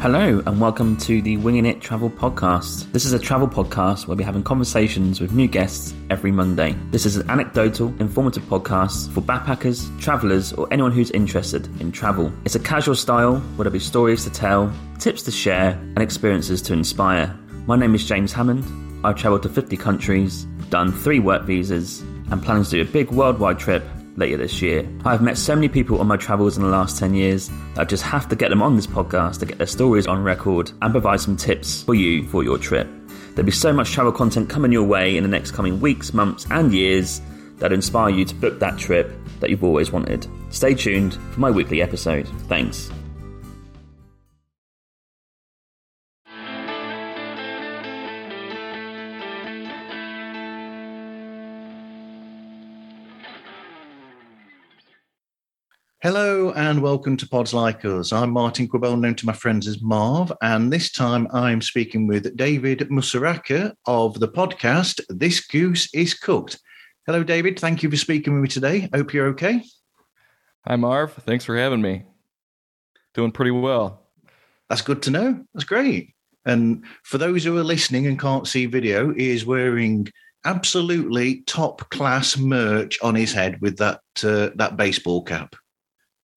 Hello, and welcome to the Winging It Travel Podcast. This is a travel podcast where we're having conversations with new guests every Monday. This is an anecdotal, informative podcast for backpackers, travellers, or anyone who's interested in travel. It's a casual style where there'll be stories to tell, tips to share, and experiences to inspire. My name is James Hammond. I've travelled to 50 countries, done three work visas, and planning to do a big worldwide trip later this year. I've met so many people on my travels in the last 10 years that I just have to get them on this podcast to get their stories on record and provide some tips for you for your trip. There'll be so much travel content coming your way in the next coming weeks, months, and years that inspire you to book that trip that you've always wanted. Stay tuned for my weekly episode. Thanks. Hello and welcome to Pods Like Us. I'm Martin Quibell, known to my friends as Marv, and this time I'm speaking with David Musaraka of the podcast This Goose is Cooked. Hello, David. Thank you for speaking with me today. Hope you're okay. Hi, Marv. Thanks for having me. Doing pretty well. That's good to know. That's great. And for those who are listening and can't see video, he is wearing absolutely top class merch on his head with that uh, that baseball cap.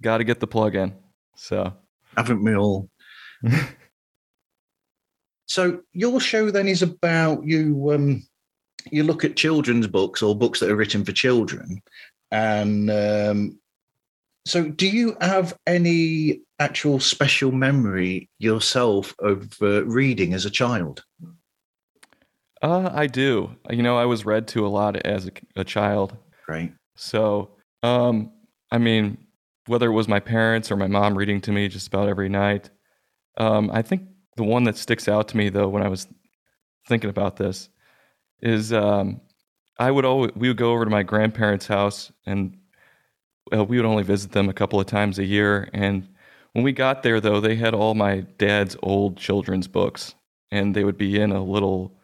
Got to get the plug in. So, haven't we all? so your show then is about you. Um, you look at children's books or books that are written for children, and um, so do you have any actual special memory yourself of uh, reading as a child? Uh, I do. You know, I was read to a lot as a, a child. Right. So, um, I mean, whether it was my parents or my mom reading to me just about every night. Um, I think the one that sticks out to me though when I was thinking about this is um, I would always we would go over to my grandparents' house and uh, we would only visit them a couple of times a year. And when we got there though, they had all my dad's old children's books and they would be in a little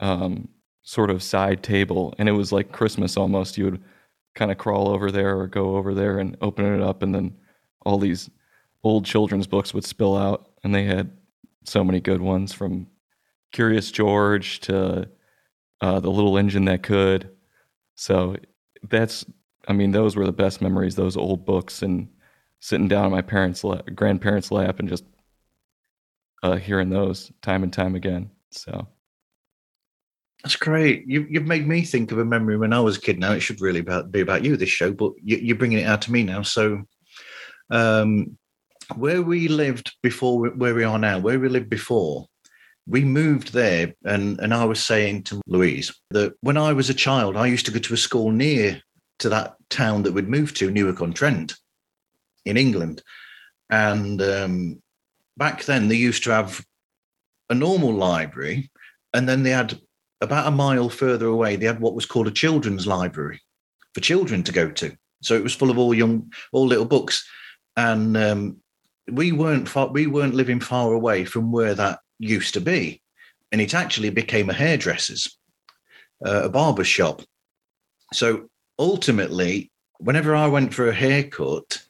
um, sort of side table, and it was like Christmas almost. You would kind of crawl over there or go over there and open it up and then all these old children's books would spill out and they had so many good ones from curious george to uh, the little engine that could. So that's i mean those were the best memories those old books and sitting down on my parents grandparents lap and just uh, hearing those time and time again so that's great. You, you've made me think of a memory when I was a kid. Now it should really be about you, this show, but you, are bringing it out to me now. So, um, where we lived before, where we are now, where we lived before, we moved there, and and I was saying to Louise that when I was a child, I used to go to a school near to that town that we'd moved to, Newark on Trent, in England, and um, back then they used to have a normal library, and then they had about a mile further away, they had what was called a children's library for children to go to. So it was full of all young, all little books, and um, we weren't far, we weren't living far away from where that used to be, and it actually became a hairdresser's, uh, a barber's shop. So ultimately, whenever I went for a haircut,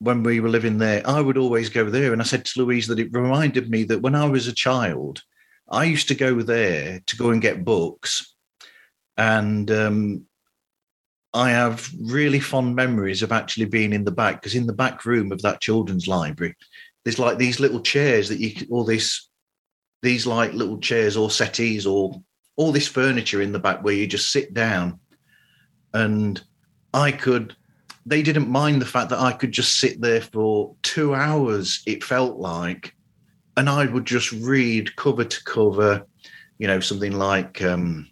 when we were living there, I would always go there. And I said to Louise that it reminded me that when I was a child, I used to go there to go and get books, and um, I have really fond memories of actually being in the back because in the back room of that children's library, there's like these little chairs that you all this these like little chairs or settees or all this furniture in the back where you just sit down. And I could they didn't mind the fact that I could just sit there for two hours, it felt like, and I would just read cover to cover, you know, something like um,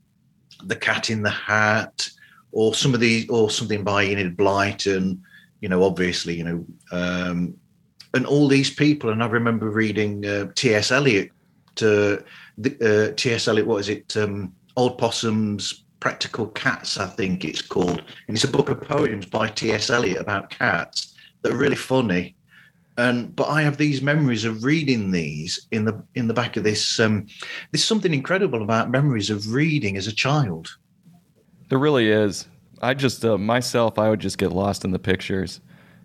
The Cat in the Hat, or some of these, or something by Enid Blyton, you know, obviously, you know, um, and all these people. And I remember reading uh, T.S. Eliot, to uh, T.S. Eliot, what is it? Um, Old Possum's Practical Cats, I think it's called. And it's a book of poems by T.S. Eliot about cats that are really funny and but I have these memories of reading these in the in the back of this. Um, there's something incredible about memories of reading as a child. There really is. I just uh, myself, I would just get lost in the pictures,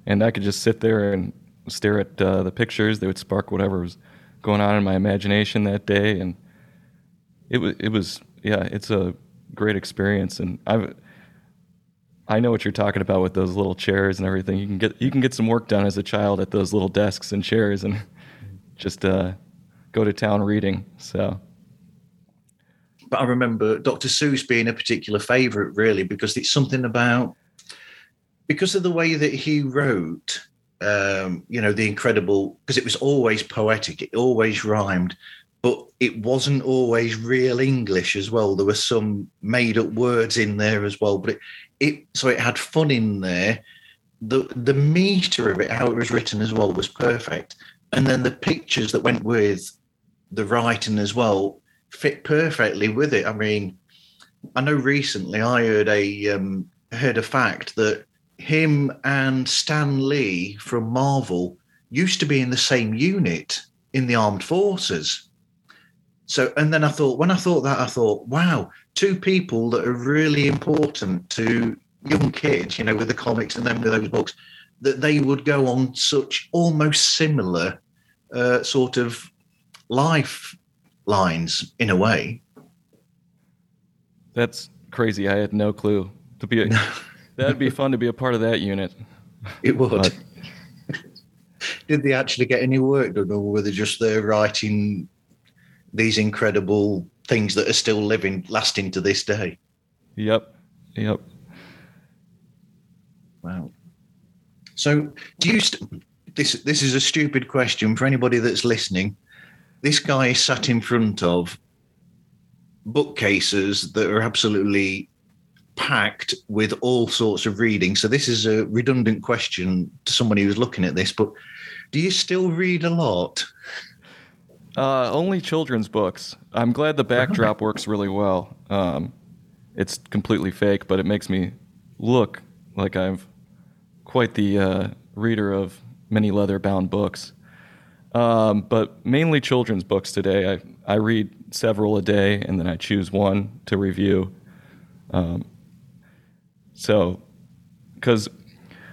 and I could just sit there and stare at uh, the pictures. They would spark whatever was going on in my imagination that day, and it was it was yeah, it's a great experience. And I've I know what you're talking about with those little chairs and everything. You can get you can get some work done as a child at those little desks and chairs, and just uh, go to town reading. So but I remember Dr. Seuss being a particular favorite, really, because it's something about because of the way that he wrote. Um, you know, the incredible because it was always poetic, it always rhymed, but it wasn't always real English as well. There were some made up words in there as well, but it, it so it had fun in there. The the meter of it, how it was written as well, was perfect. And then the pictures that went with the writing as well fit perfectly with it. I mean, I know recently I heard a um, heard a fact that him and Stan Lee from Marvel used to be in the same unit in the armed forces. So, and then I thought, when I thought that, I thought, wow, two people that are really important to young kids, you know, with the comics and then with those books, that they would go on such almost similar uh, sort of life lines in a way. That's crazy. I had no clue. To be a, that'd be fun to be a part of that unit. It would. But, Did they actually get any work done, or were they just there writing these incredible things that are still living, lasting to this day? Yep. Yep. Wow. So, do you? St- this this is a stupid question for anybody that's listening this guy is sat in front of bookcases that are absolutely packed with all sorts of reading. So this is a redundant question to somebody who's looking at this, but do you still read a lot? Uh, only children's books. I'm glad the backdrop works really well. Um, it's completely fake, but it makes me look like I'm quite the uh, reader of many leather bound books. Um, but mainly children's books today. I, I read several a day and then I choose one to review. Um, so, because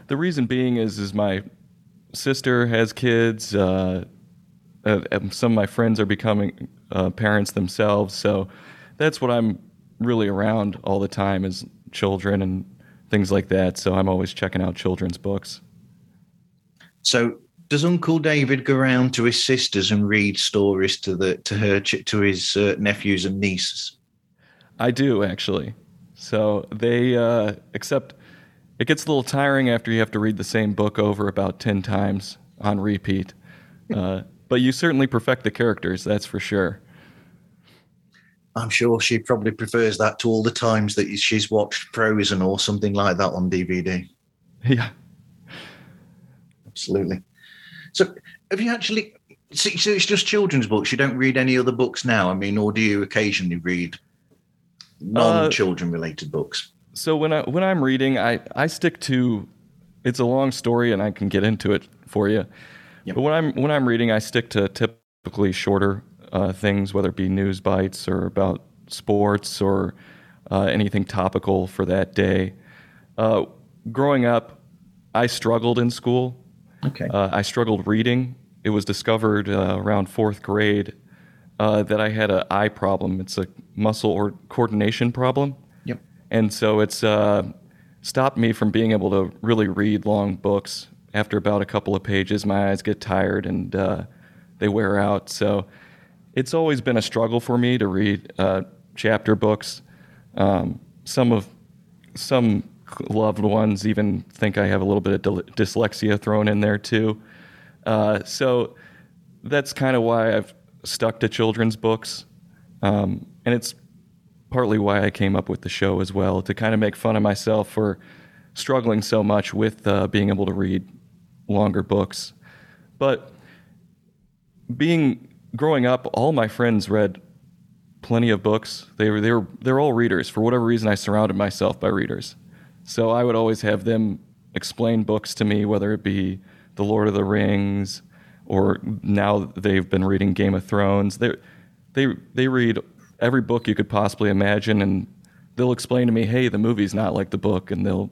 the reason being is, is my sister has kids. Uh, uh, some of my friends are becoming uh, parents themselves. So that's what I'm really around all the time is children and things like that. So I'm always checking out children's books. So does Uncle David go around to his sisters and read stories to the to her to his uh, nephews and nieces? I do actually. So they uh, except it gets a little tiring after you have to read the same book over about ten times on repeat. Uh, but you certainly perfect the characters, that's for sure. I'm sure she probably prefers that to all the times that she's watched Frozen or something like that on DVD. Yeah. Absolutely. So have you actually? So it's just children's books. You don't read any other books now. I mean, or do you occasionally read non-children uh, related books? So when I when I'm reading, I I stick to. It's a long story, and I can get into it for you. Yep. But when I'm when I'm reading, I stick to typically shorter uh, things, whether it be news bites or about sports or uh, anything topical for that day. Uh, growing up, I struggled in school Okay. Uh, I struggled reading. It was discovered uh, around fourth grade uh, that I had an eye problem. It's a muscle or coordination problem. Yep. And so it's uh, stopped me from being able to really read long books. After about a couple of pages, my eyes get tired and uh, they wear out. So it's always been a struggle for me to read uh, chapter books. Um, some of some loved ones even think I have a little bit of dyslexia thrown in there too. Uh, so that's kind of why I've stuck to children's books. Um, and it's partly why I came up with the show as well, to kind of make fun of myself for struggling so much with uh, being able to read longer books. But being growing up, all my friends read plenty of books. They were they were they're all readers. For whatever reason, I surrounded myself by readers. So I would always have them explain books to me, whether it be The Lord of the Rings or now they've been reading Game of Thrones. They they they read every book you could possibly imagine, and they'll explain to me, "Hey, the movie's not like the book," and they'll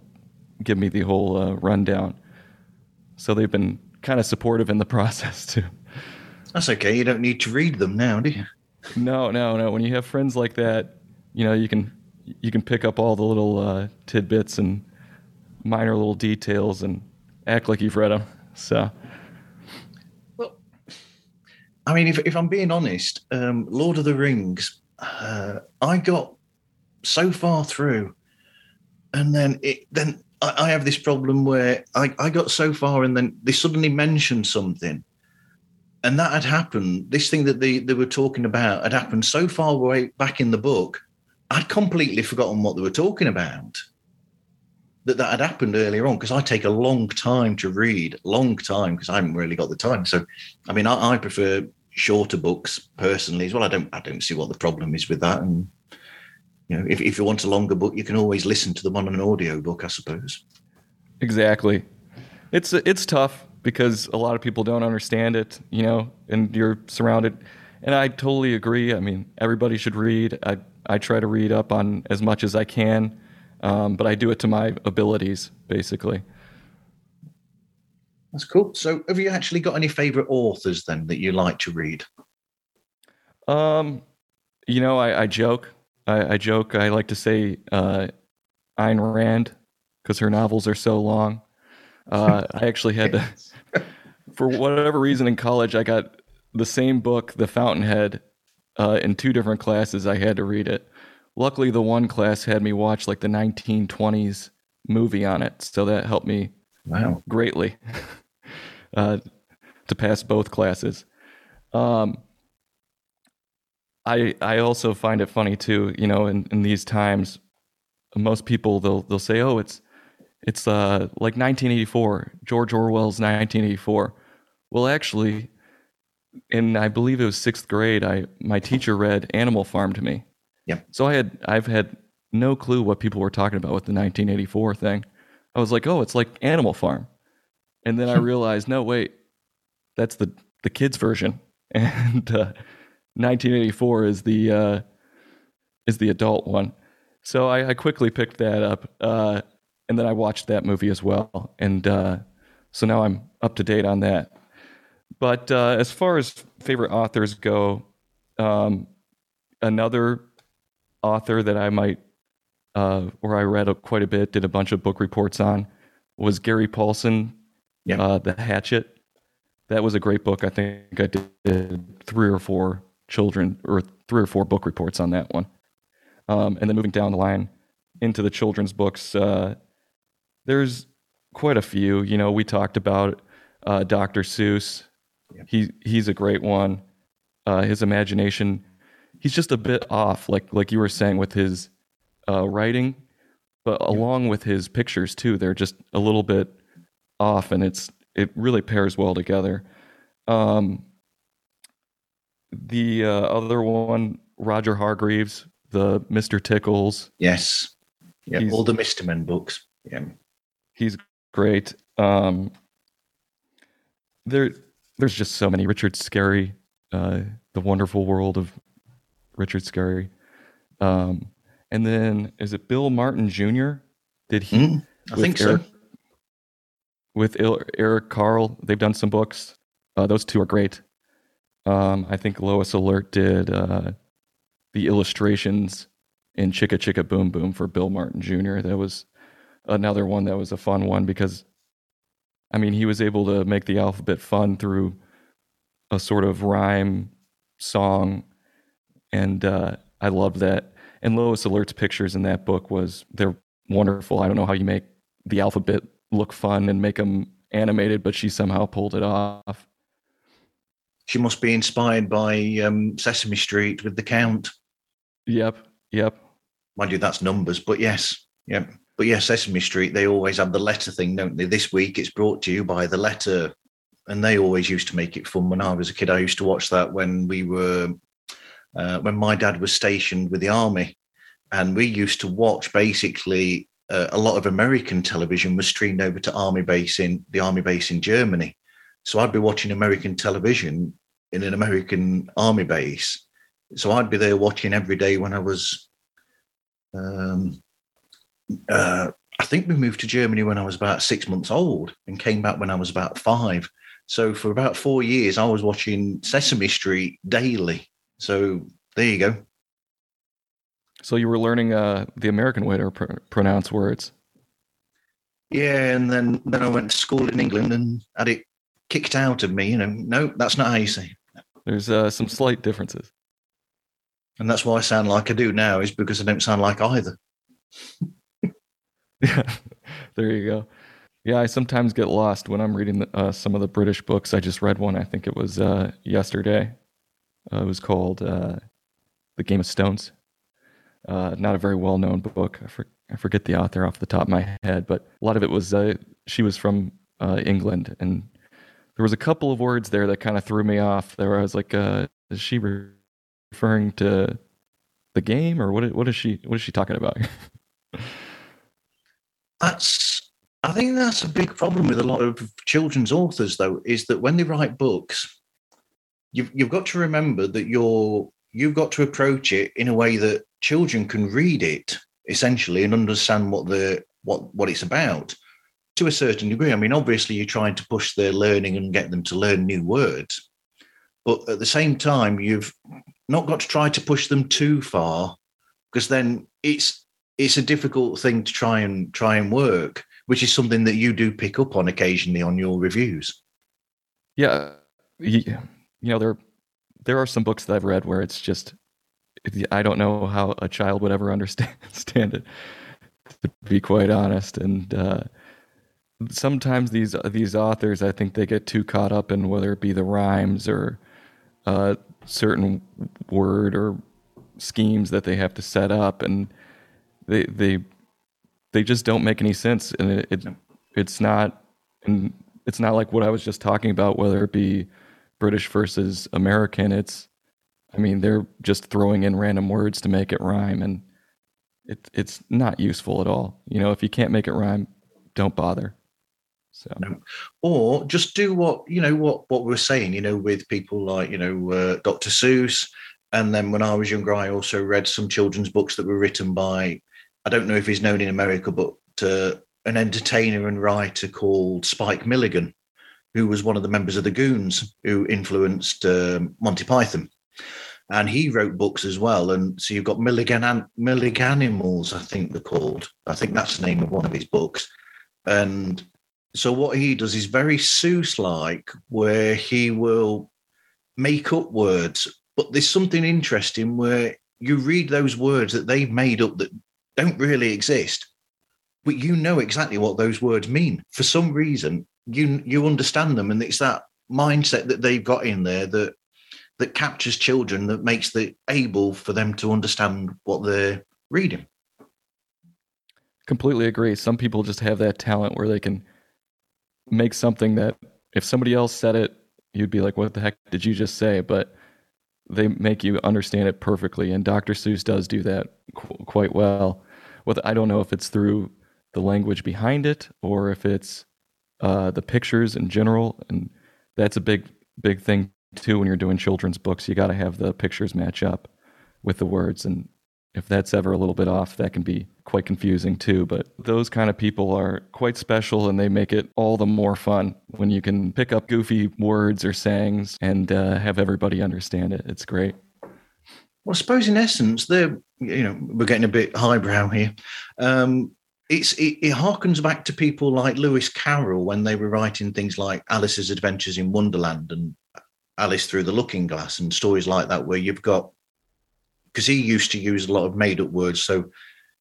give me the whole uh, rundown. So they've been kind of supportive in the process too. That's okay. You don't need to read them now, do you? No, no, no. When you have friends like that, you know you can you can pick up all the little uh, tidbits and minor little details and act like you've read them. So, well, I mean, if if I'm being honest, um, Lord of the Rings, uh, I got so far through, and then it then I, I have this problem where I, I got so far, and then they suddenly mentioned something and that had happened. This thing that they, they were talking about had happened so far way back in the book, I'd completely forgotten what they were talking about. That that had happened earlier on because I take a long time to read, long time because I haven't really got the time. So, I mean, I, I, prefer shorter books personally as well. I don't I don't see what the problem is with that. And you know, if if you want a longer book, you can always listen to them on an audio book, I suppose. Exactly. It's it's tough because a lot of people don't understand it, you know, and you're surrounded. And I totally agree. I mean, everybody should read. I, I try to read up on as much as I can, um, but I do it to my abilities, basically. That's cool. So, have you actually got any favorite authors then that you like to read? Um, you know, I, I joke. I, I, joke. I like to say uh, Ayn Rand because her novels are so long. Uh, I actually had to, for whatever reason in college, I got the same book, The Fountainhead, uh, in two different classes. I had to read it. Luckily, the one class had me watch like the 1920s movie on it, so that helped me wow greatly uh, to pass both classes. Um, I I also find it funny too. You know, in, in these times, most people they'll they'll say, "Oh, it's it's uh, like 1984, George Orwell's 1984. Well, actually, in I believe it was sixth grade, I my teacher read Animal Farm to me. Yeah. So I had I've had no clue what people were talking about with the 1984 thing. I was like, oh, it's like Animal Farm, and then I realized, no, wait, that's the the kids version, and uh, 1984 is the uh, is the adult one. So I, I quickly picked that up. Uh, and then I watched that movie as well, and uh, so now I'm up to date on that. But uh, as far as favorite authors go, um, another author that I might, uh, or I read quite a bit, did a bunch of book reports on, was Gary Paulsen, yeah. Uh, the Hatchet. That was a great book. I think I did three or four children or three or four book reports on that one. Um, and then moving down the line into the children's books, uh, there's quite a few. You know, we talked about uh, Dr. Seuss. Yeah. He he's a great one. Uh, his imagination, he's just a bit off, like like you were saying with his uh, writing, but yeah. along with his pictures too, they're just a little bit off, and it's it really pairs well together. Um, the uh, other one, Roger Hargreaves, the Mister Tickles. Yes, yeah, all the Mister Men books. Yeah, He's great. Um, there, there's just so many. Richard Scarry, uh, the Wonderful World of Richard Scarry, um, and then is it Bill Martin Jr.? Did he? Mm, I think Eric, so. With Eric Carle, they've done some books. Uh, those two are great. Um, I think Lois Ehlert did uh, the illustrations in Chicka Chicka Boom Boom for Bill Martin Jr. That was another one that was a fun one because I mean, he was able to make the alphabet fun through a sort of rhyme song. And uh, I love that. And Lois Ehlert's pictures in that book was, they're wonderful. I don't know how you make the alphabet look fun and make them animated, but she somehow pulled it off. She must be inspired by um, Sesame Street with the count. Yep. Yep. Mind you, that's numbers, but yes. Yep. But yes, Sesame Street, they always have the letter thing, don't they? This week it's brought to you by the letter. And they always used to make it fun. When I was a kid, I used to watch that when we were, uh, when my dad was stationed with the army. And we used to watch basically uh, a lot of American television was streamed over to army base in the army base in Germany. So I'd be watching American television in an American army base. So I'd be there watching every day when I was um, uh, I think we moved to Germany when I was about six months old and came back when I was about five. So for about four years, I was watching Sesame Street daily. So there you go. So you were learning uh, the American way to pr- pronounce words. Yeah, and then then I went to school in England and had it kicked out of me. You know, no, that's not how you say. It. There's uh, some slight differences, and that's why I sound like I do now. Is because I don't sound like either. yeah, there you go. Yeah, I sometimes get lost when I'm reading uh, some of the British books. I just read one. I think it was uh, yesterday. Uh, it was called uh, "The Game of Stones." Uh, not a very well-known book. I, for, I, forget the author off the top of my head, but a lot of it was uh, she was from uh, England, and there was a couple of words there that kind of threw me off. There, I was like, uh, "Is she referring to the game, or what? What is she? What is she talking about?" That's I think that's a big problem with a lot of children's authors, though, is that when they write books, you've you've got to remember that you're you've got to approach it in a way that children can read it essentially and understand what the what what it's about to a certain degree. I mean, obviously, you're trying to push their learning and get them to learn new words, but at the same time, you've not got to try to push them too far because then it's it's a difficult thing to try and try and work which is something that you do pick up on occasionally on your reviews. Yeah, you know there there are some books that I've read where it's just I don't know how a child would ever understand it. To be quite honest, and uh, sometimes these these authors, I think they get too caught up in whether it be the rhymes or uh, certain word or schemes that they have to set up, and they they they just don't make any sense, and it, it it's not and it's not like what I was just talking about, whether it be British versus American. It's I mean they're just throwing in random words to make it rhyme, and it it's not useful at all. You know, if you can't make it rhyme, don't bother. So. Or just do what you know what what we are saying. You know, with people like you know uh, Dr. Seuss, and then when I was younger, I also read some children's books that were written by I don't know if he's known in America, but uh, an entertainer and writer called Spike Milligan, who was one of the members of the Goons who influenced um, Monty Python. And he wrote books as well. And so you've got Milligan, and Milliganimals, I think they're called. I think that's the name of one of his books. And so what he does is very Seuss like, where he will make up words. But there's something interesting where you read those words that they've made up that don't really exist, but you know exactly what those words mean. For some reason, you you understand them, and it's that mindset that they've got in there that that captures children that makes it able for them to understand what they're reading. Completely agree. Some people just have that talent where they can make something that if somebody else said it, you'd be like, "What the heck did you just say?" But they make you understand it perfectly, and Dr. Seuss does do that qu- quite well. With I don't know if it's through the language behind it or if it's uh, the pictures in general, and that's a big big thing too when you're doing children's books. You got to have the pictures match up with the words, and if that's ever a little bit off, that can be quite confusing too. But those kind of people are quite special and they make it all the more fun when you can pick up goofy words or sayings and uh, have everybody understand it. It's great. Well, I suppose in essence, they're, you know, we're getting a bit highbrow here. Um, it's it, it harkens back to people like Lewis Carroll when they were writing things like Alice's Adventures in Wonderland and Alice Through the Looking Glass and stories like that, where you've got because he used to use a lot of made up words. So,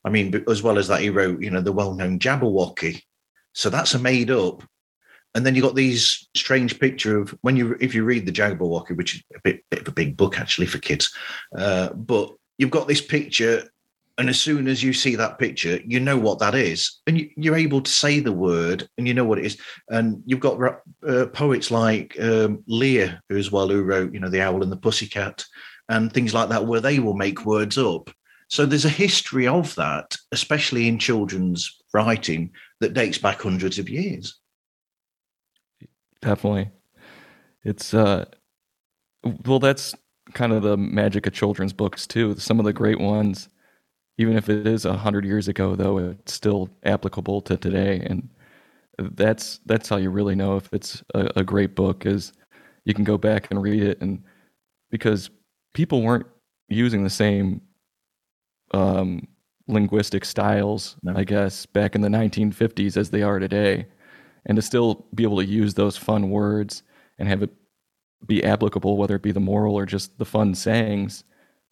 I mean, as well as that, he wrote, you know, the well known Jabberwocky. So that's a made up. And then you got these strange picture of when you, if you read the Jabberwocky, which is a bit, bit of a big book actually for kids, uh, but you've got this picture. And as soon as you see that picture, you know what that is. And you, are able to say the word and you know what it is. And you've got uh, poets like um, Lear, who as well, who wrote, you know, The Owl and the Pussycat and things like that, where they will make words up. So there's a history of that, especially in children's writing, that dates back hundreds of years. Definitely. It's, uh, well, that's kind of the magic of children's books, too. Some of the great ones, even if it is a hundred years ago, though, it's still applicable to today. And that's that's how you really know if it's a, a great book is you can go back and read it and because people weren't using the same um, linguistic styles, no. I guess, back in the 1950s as they are today. And to still be able to use those fun words and have it be applicable, whether it be the moral or just the fun sayings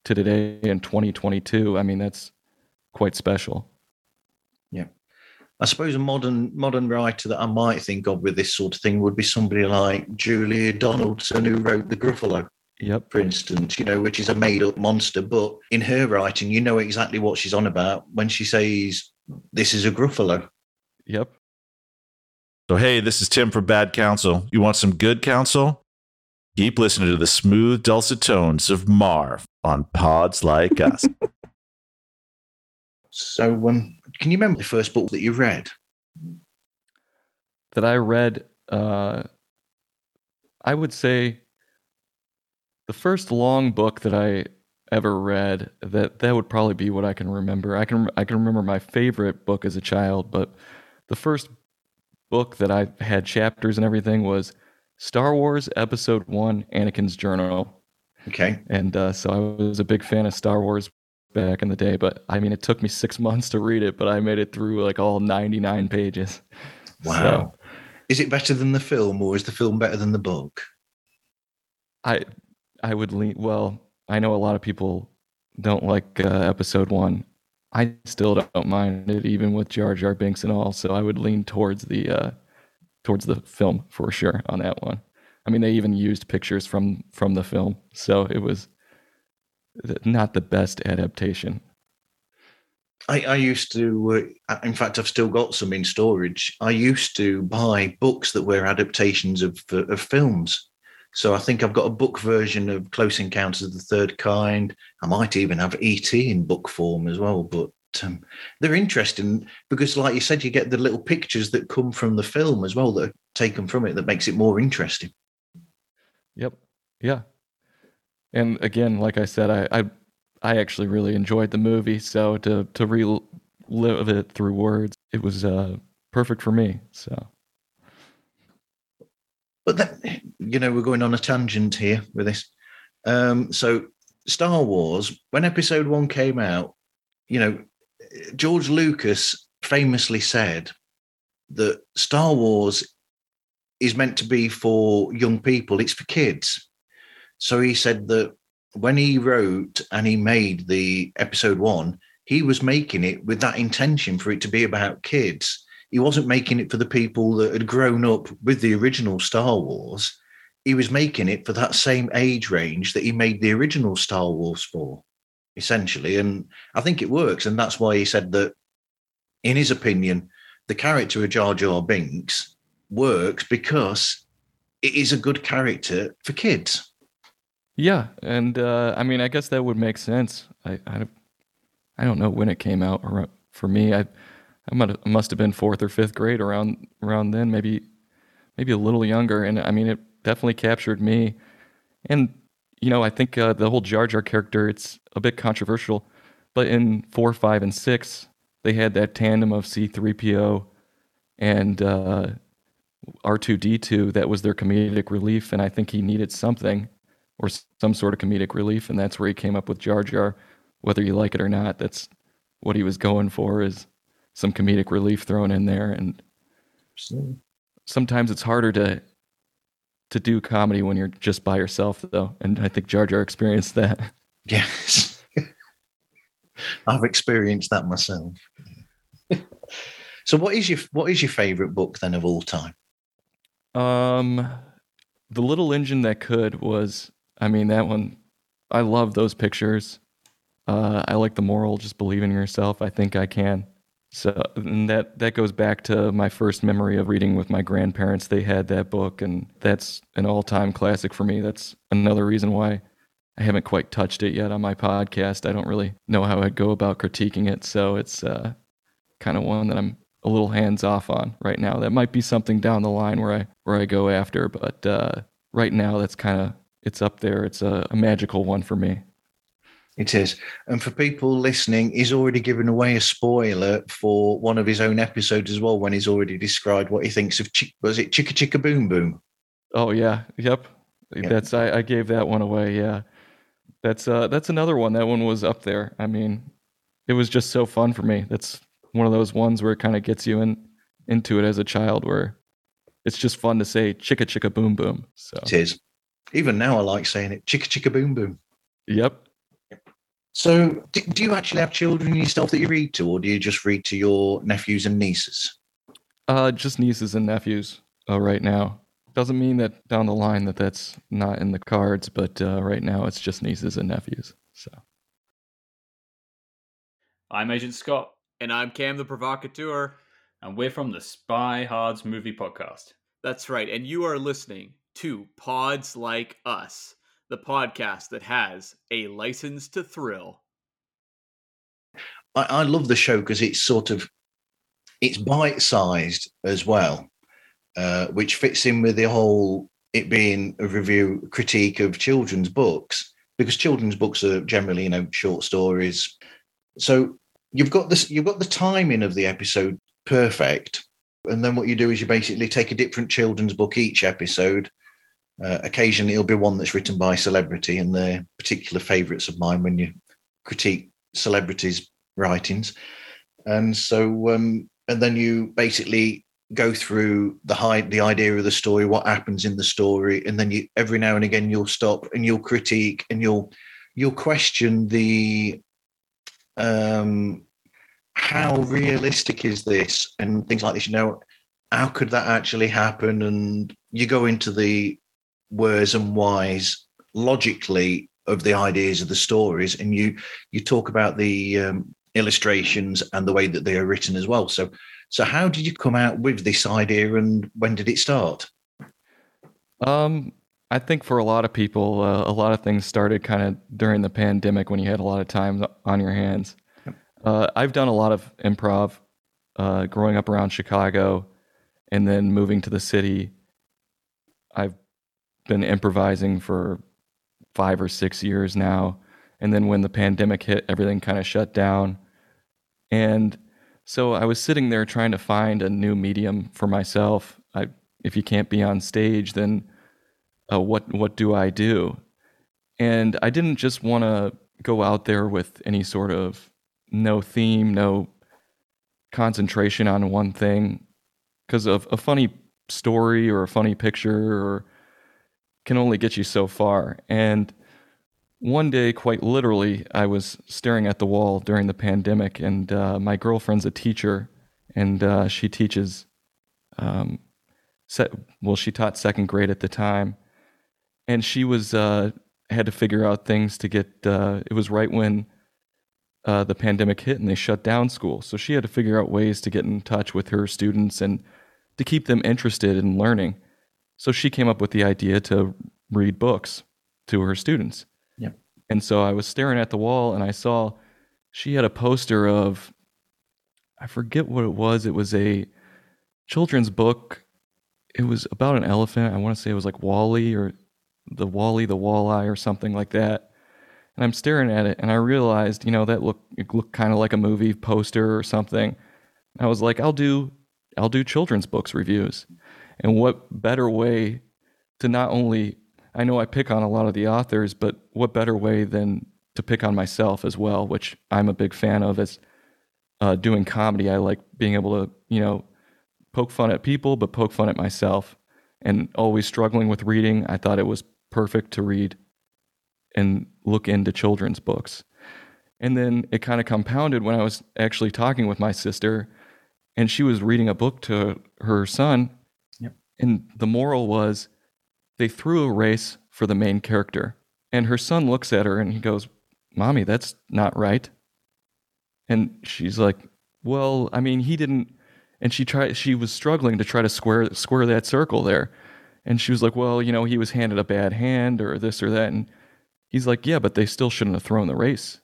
to today in 2022, I mean, that's quite special. Yeah. I suppose a modern modern writer that I might think of with this sort of thing would be somebody like Julia Donaldson, who wrote The Gruffalo. Yep. For instance, you know, which is a made up monster, but in her writing, you know exactly what she's on about when she says, This is a Gruffalo. Yep. So, hey, this is Tim from Bad Counsel. You want some good counsel? Keep listening to the smooth, dulcet tones of Marv on Pods Like Us. so, um, can you remember the first book that you read? That I read, uh, I would say the first long book that I ever read that that would probably be what I can remember. I can I can remember my favorite book as a child, but the first book that I had chapters and everything was Star Wars Episode One: Anakin's Journal. Okay, and uh, so I was a big fan of Star Wars back in the day. But I mean, it took me six months to read it, but I made it through like all ninety nine pages. Wow. So, is it better than the film, or is the film better than the book? I I would lean. Well, I know a lot of people don't like uh, episode one. I still don't mind it, even with Jar Jar Binks and all. So I would lean towards the uh, towards the film for sure on that one. I mean, they even used pictures from from the film, so it was not the best adaptation. I, I used to, uh, in fact, I've still got some in storage. I used to buy books that were adaptations of of films so I think I've got a book version of Close Encounters of the Third Kind. I might even have ET in book form as well. But um, they're interesting because, like you said, you get the little pictures that come from the film as well that are taken from it that makes it more interesting. Yep. Yeah. And again, like I said, I I, I actually really enjoyed the movie. So to to relive it through words, it was uh, perfect for me. So. But that, you know, we're going on a tangent here with this. Um, so, Star Wars, when Episode One came out, you know, George Lucas famously said that Star Wars is meant to be for young people; it's for kids. So he said that when he wrote and he made the Episode One, he was making it with that intention for it to be about kids he wasn't making it for the people that had grown up with the original Star Wars. He was making it for that same age range that he made the original Star Wars for, essentially. And I think it works. And that's why he said that, in his opinion, the character of Jar Jar Binks works because it is a good character for kids. Yeah, and uh, I mean, I guess that would make sense. I, I, I don't know when it came out. Or for me, I I must have been fourth or fifth grade around around then, maybe maybe a little younger. And I mean, it definitely captured me. And you know, I think uh, the whole Jar Jar character it's a bit controversial, but in four, five, and six, they had that tandem of C-3PO and uh, R2D2 that was their comedic relief, and I think he needed something or some sort of comedic relief, and that's where he came up with Jar Jar. Whether you like it or not, that's what he was going for. Is some comedic relief thrown in there. And sometimes it's harder to to do comedy when you're just by yourself though. And i think jar jar experienced that. Yes. I've experienced that myself. So what is your what is your favorite book then of all time? Um the little engine that could was i mean that one i love those pictures. Uh, i like the moral just believe in yourself. I think i can so that that goes back to my first memory of reading with my grandparents. They had that book, and that's an all-time classic for me. That's another reason why I haven't quite touched it yet on my podcast. I don't really know how I'd go about critiquing it, so it's uh, kind of one that I'm a little hands off on right now. That might be something down the line where I where I go after, but uh, right now that's kind of it's up there. It's a, a magical one for me. It is. And for people listening, he's already given away a spoiler for one of his own episodes as well when he's already described what he thinks of Chick was it Chicka Chicka Boom Boom? Oh yeah, yep. Yeah. That's I, I gave that one away. Yeah, that's uh that's another one. That one was up there. I mean, it was just so fun for me. That's one of those ones where it kind of gets you in into it as a child, where it's just fun to say chicka chicka boom boom. So It is. Even now I like saying it, Chicka Chicka Boom Boom. yep. So do, do you actually have children yourself that you read to, or do you just read to your nephews and nieces? Uh, just nieces and nephews uh, right now. Doesn't mean that down the line that that's not in the cards, but uh, right now it's just nieces and nephews. So I'm Agent Scott, And I'm Cam the Provocateur. and we're from the Spy Hards Movie Podcast. That's right. And you are listening to Pods Like Us, the podcast that has a license to thrill. I, I love the show because it's sort of it's bite sized as well, uh, which fits in with the whole it being a review critique of children's books because children's books are generally you know short stories. So you've got this you've got the timing of the episode perfect, and then what you do is you basically take a different children's book each episode. Uh, occasionally, it'll be one that's written by celebrity, and they're particular favourites of mine when you critique celebrities' writings. And so, um, and then you basically go through the high, the idea of the story, what happens in the story, and then you every now and again you'll stop and you'll critique and you'll you'll question the um how realistic is this and things like this. You know, how could that actually happen? And you go into the where's and whys logically of the ideas of the stories, and you you talk about the um, illustrations and the way that they are written as well. So, so how did you come out with this idea, and when did it start? Um, I think for a lot of people, uh, a lot of things started kind of during the pandemic when you had a lot of time on your hands. Uh, I've done a lot of improv uh, growing up around Chicago and then moving to the city. I've been improvising for five or six years now. And then when the pandemic hit, everything kind of shut down. And so I was sitting there trying to find a new medium for myself. I, if you can't be on stage, then uh, what what do I do? And I didn't just want to go out there with any sort of no theme, no concentration on one thing, because of a funny story or a funny picture or can only get you so far. And one day, quite literally, I was staring at the wall during the pandemic, and uh, my girlfriend's a teacher, and uh, she teaches. Um, set, well, she taught second grade at the time, and she was uh, had to figure out things to get. Uh, it was right when uh, the pandemic hit, and they shut down school, so she had to figure out ways to get in touch with her students and to keep them interested in learning. So she came up with the idea to read books to her students. Yep. And so I was staring at the wall and I saw she had a poster of I forget what it was. It was a children's book. It was about an elephant. I want to say it was like Wally or the Wally the Walleye or something like that. And I'm staring at it and I realized, you know, that looked it looked kind of like a movie poster or something. I was like, I'll do I'll do children's books reviews. And what better way to not only I know I pick on a lot of the authors, but what better way than to pick on myself as well, which I'm a big fan of as uh, doing comedy. I like being able to, you know, poke fun at people, but poke fun at myself. And always struggling with reading, I thought it was perfect to read and look into children's books. And then it kind of compounded when I was actually talking with my sister, and she was reading a book to her son. And the moral was they threw a race for the main character. And her son looks at her and he goes, Mommy, that's not right. And she's like, Well, I mean, he didn't. And she tried, she was struggling to try to square, square that circle there. And she was like, Well, you know, he was handed a bad hand or this or that. And he's like, Yeah, but they still shouldn't have thrown the race.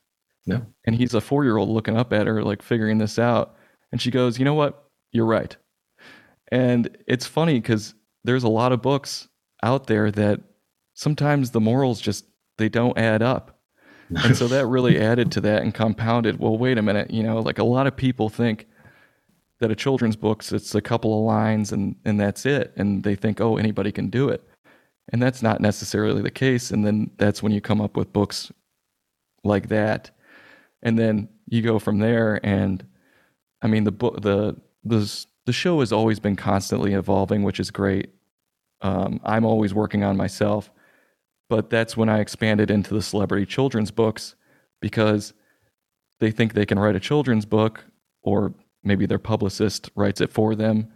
No. And he's a four year old looking up at her, like figuring this out. And she goes, You know what? You're right. And it's funny because there's a lot of books out there that sometimes the morals just they don't add up. and so that really added to that and compounded. Well, wait a minute, you know, like a lot of people think that a children's books it's a couple of lines and and that's it, and they think oh anybody can do it, and that's not necessarily the case. And then that's when you come up with books like that, and then you go from there. And I mean the book the the the show has always been constantly evolving, which is great. Um, I'm always working on myself but that's when I expanded into the celebrity children's books because they think they can write a children's book, or maybe their publicist writes it for them,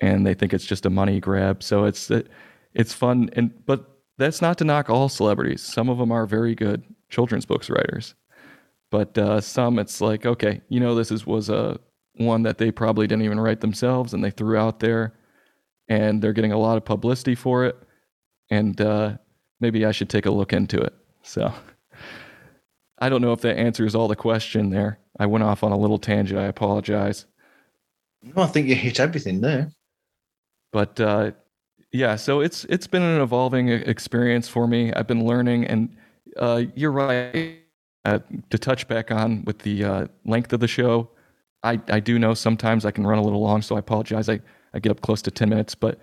and they think it's just a money grab. So it's it's fun, and but that's not to knock all celebrities. Some of them are very good children's books writers, but uh, some it's like okay, you know, this is was a one that they probably didn't even write themselves, and they threw out there, and they're getting a lot of publicity for it, and uh, maybe I should take a look into it. So I don't know if that answers all the question there. I went off on a little tangent. I apologize. No, I think you hit everything there. But uh, yeah, so it's it's been an evolving experience for me. I've been learning, and uh, you're right. Uh, to touch back on with the uh, length of the show, I, I do know sometimes I can run a little long, so I apologize. I, I get up close to 10 minutes, but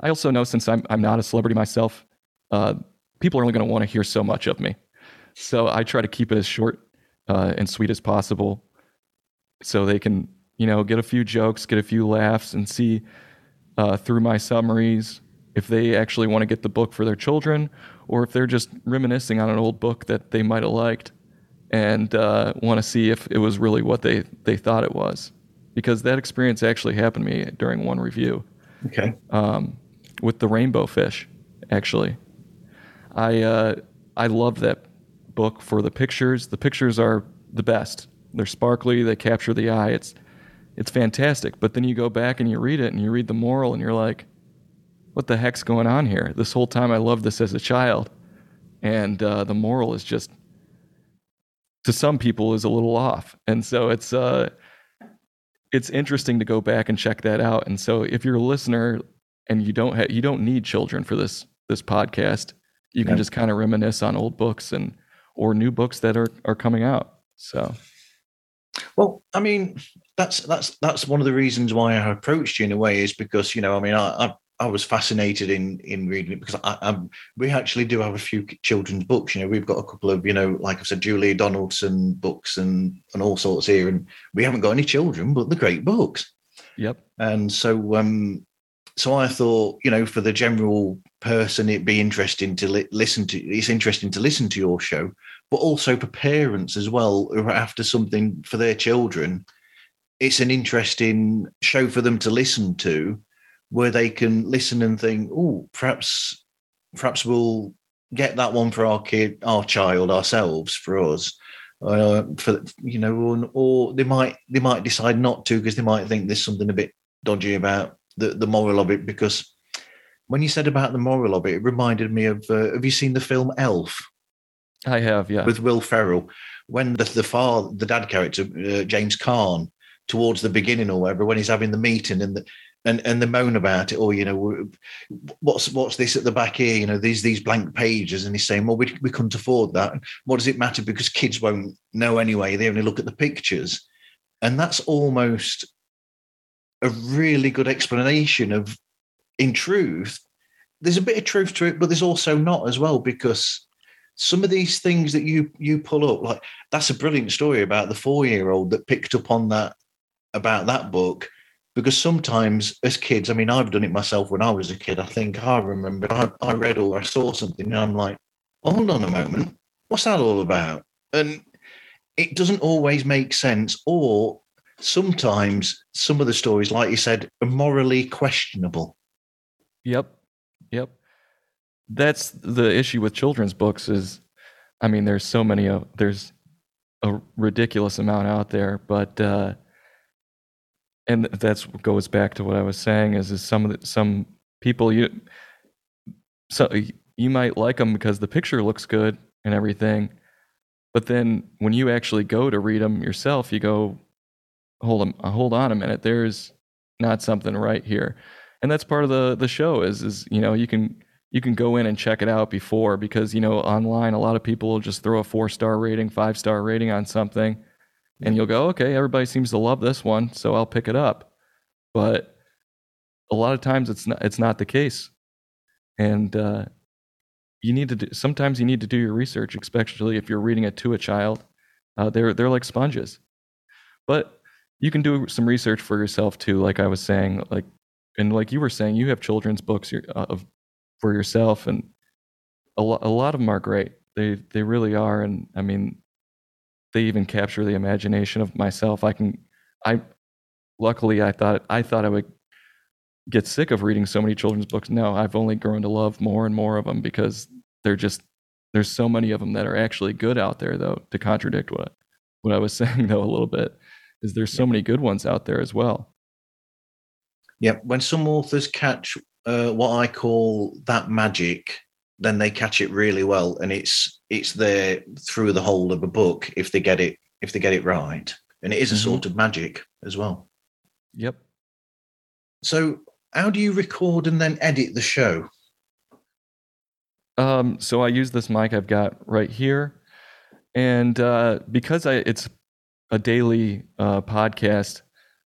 I also know since I'm, I'm not a celebrity myself, uh, people are only going to want to hear so much of me. So I try to keep it as short uh, and sweet as possible so they can, you know, get a few jokes, get a few laughs, and see uh, through my summaries if they actually want to get the book for their children or if they're just reminiscing on an old book that they might have liked and uh, want to see if it was really what they, they thought it was. Because that experience actually happened to me during one review. Okay. Um, with the rainbow fish, actually. I uh, I love that book for the pictures. The pictures are the best. They're sparkly. They capture the eye. It's it's fantastic. But then you go back and you read it and you read the moral and you're like, what the heck's going on here? This whole time I loved this as a child, and uh, the moral is just to some people is a little off. And so it's uh it's interesting to go back and check that out. And so if you're a listener and you don't ha- you don't need children for this this podcast, you can yeah. just kind of reminisce on old books and or new books that are are coming out. So, well, I mean, that's that's that's one of the reasons why I approached you in a way is because you know, I mean, I I, I was fascinated in in reading it because I, I, we actually do have a few children's books. You know, we've got a couple of you know, like I said, Julia Donaldson books and and all sorts here, and we haven't got any children, but the great books. Yep. And so, um, so I thought, you know, for the general person, it'd be interesting to li- listen to. It's interesting to listen to your show, but also for parents as well who are after something for their children. It's an interesting show for them to listen to, where they can listen and think, "Oh, perhaps, perhaps we'll get that one for our kid, our child, ourselves, for us." Uh, for you know, or, or they might they might decide not to because they might think there's something a bit dodgy about the, the moral of it because when you said about the moral of it, it reminded me of uh, have you seen the film Elf? I have, yeah. With Will Ferrell. When the, the father, the dad character, uh, James Caan, towards the beginning or whatever, when he's having the meeting and the, and and the moan about it, or you know, what's what's this at the back here? You know, these these blank pages, and he's saying, well, we we couldn't afford that. What does it matter? Because kids won't know anyway. They only look at the pictures, and that's almost a really good explanation of, in truth, there's a bit of truth to it, but there's also not as well because some of these things that you you pull up, like that's a brilliant story about the four year old that picked up on that about that book. Because sometimes as kids, I mean, I've done it myself when I was a kid. I think I remember I, I read or I saw something and I'm like, hold on a moment, what's that all about? And it doesn't always make sense, or sometimes some of the stories, like you said, are morally questionable. Yep. Yep. That's the issue with children's books is I mean there's so many of there's a ridiculous amount out there, but uh and that's goes back to what I was saying is is some of the, some people you so you might like them because the picture looks good and everything, but then when you actually go to read them yourself, you go, hold on, uh, hold on a minute. There's not something right here, and that's part of the the show. Is is you know you can you can go in and check it out before because you know online a lot of people will just throw a four star rating, five star rating on something, and you'll go, okay, everybody seems to love this one, so I'll pick it up. But a lot of times it's not it's not the case, and uh, you need to do, sometimes you need to do your research, especially if you're reading it to a child. Uh, they're they're like sponges, but you can do some research for yourself too. Like I was saying, like and like you were saying, you have children's books uh, of for yourself, and a, lo- a lot of them are great. They they really are, and I mean, they even capture the imagination of myself. I can, I, luckily, I thought I thought I would get sick of reading so many children's books. No, I've only grown to love more and more of them because they're just there's so many of them that are actually good out there. Though to contradict what what I was saying though a little bit is there's so many good ones out there as well. Yeah, when some authors catch uh, what I call that magic, then they catch it really well, and it's it's there through the whole of a book if they get it if they get it right, and it is a Mhm. sort of magic as well. Yep. So, how do you record and then edit the show? Um, so I use this mic I've got right here, and uh, because I it's a daily uh, podcast,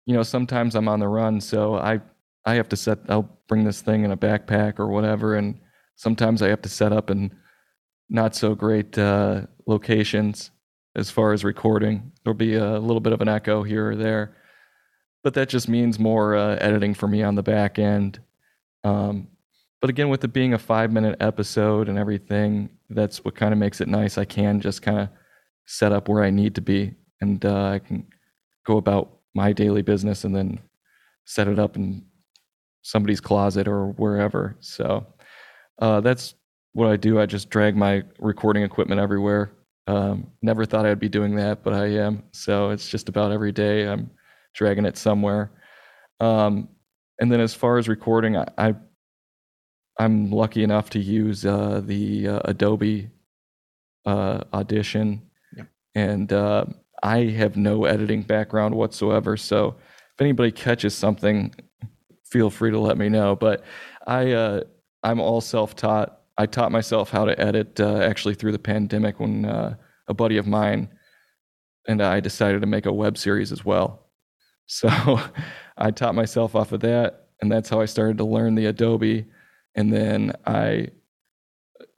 you know, sometimes I'm on the run, so I I have to set. I'll bring this thing in a backpack or whatever, and sometimes I have to set up in not so great uh, locations as far as recording. There'll be a little bit of an echo here or there, but that just means more uh, editing for me on the back end. Um, but again, with it being a five minute episode and everything, that's what kind of makes it nice. I can just kind of set up where I need to be and uh, I can go about my daily business and then set it up in somebody's closet or wherever. So uh, that's what I do. I just drag my recording equipment everywhere. Um, never thought I'd be doing that, but I am. So it's just about every day I'm dragging it somewhere. Um, and then as far as recording, I, I I'm lucky enough to use uh, the uh, Adobe uh, Audition, Yep. and uh, I have no editing background whatsoever. So if anybody catches something, feel free to let me know. But I uh, I'm all self-taught. I taught myself how to edit uh, actually through the pandemic when uh, a buddy of mine and I decided to make a web series as well. So I taught myself off of that, and that's how I started to learn the Adobe and then I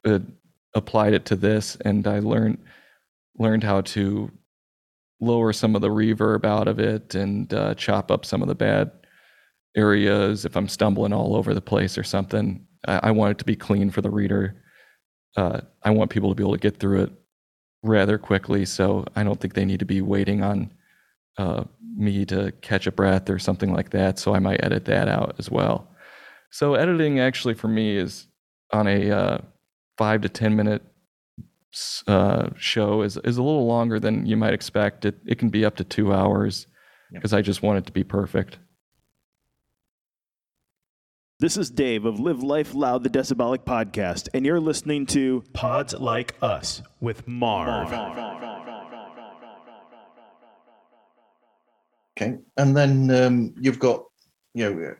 uh, applied it to this, and I learned learned how to lower some of the reverb out of it and uh, chop up some of the bad areas if I'm stumbling all over the place or something. I, I want it to be clean for the reader. Uh, I want people to be able to get through it rather quickly, so I don't think they need to be waiting on uh, me to catch a breath or something like that. So I might edit that out as well. So editing actually for me is on a uh, five to ten minute uh, show is is a little longer than you might expect. It it can be up to two hours Yep. because I just want it to be perfect. This is Dave of Live Life Loud, the Decibelic podcast, and you're listening to Pods Like Us with Marv. Okay, and then um, you've got you know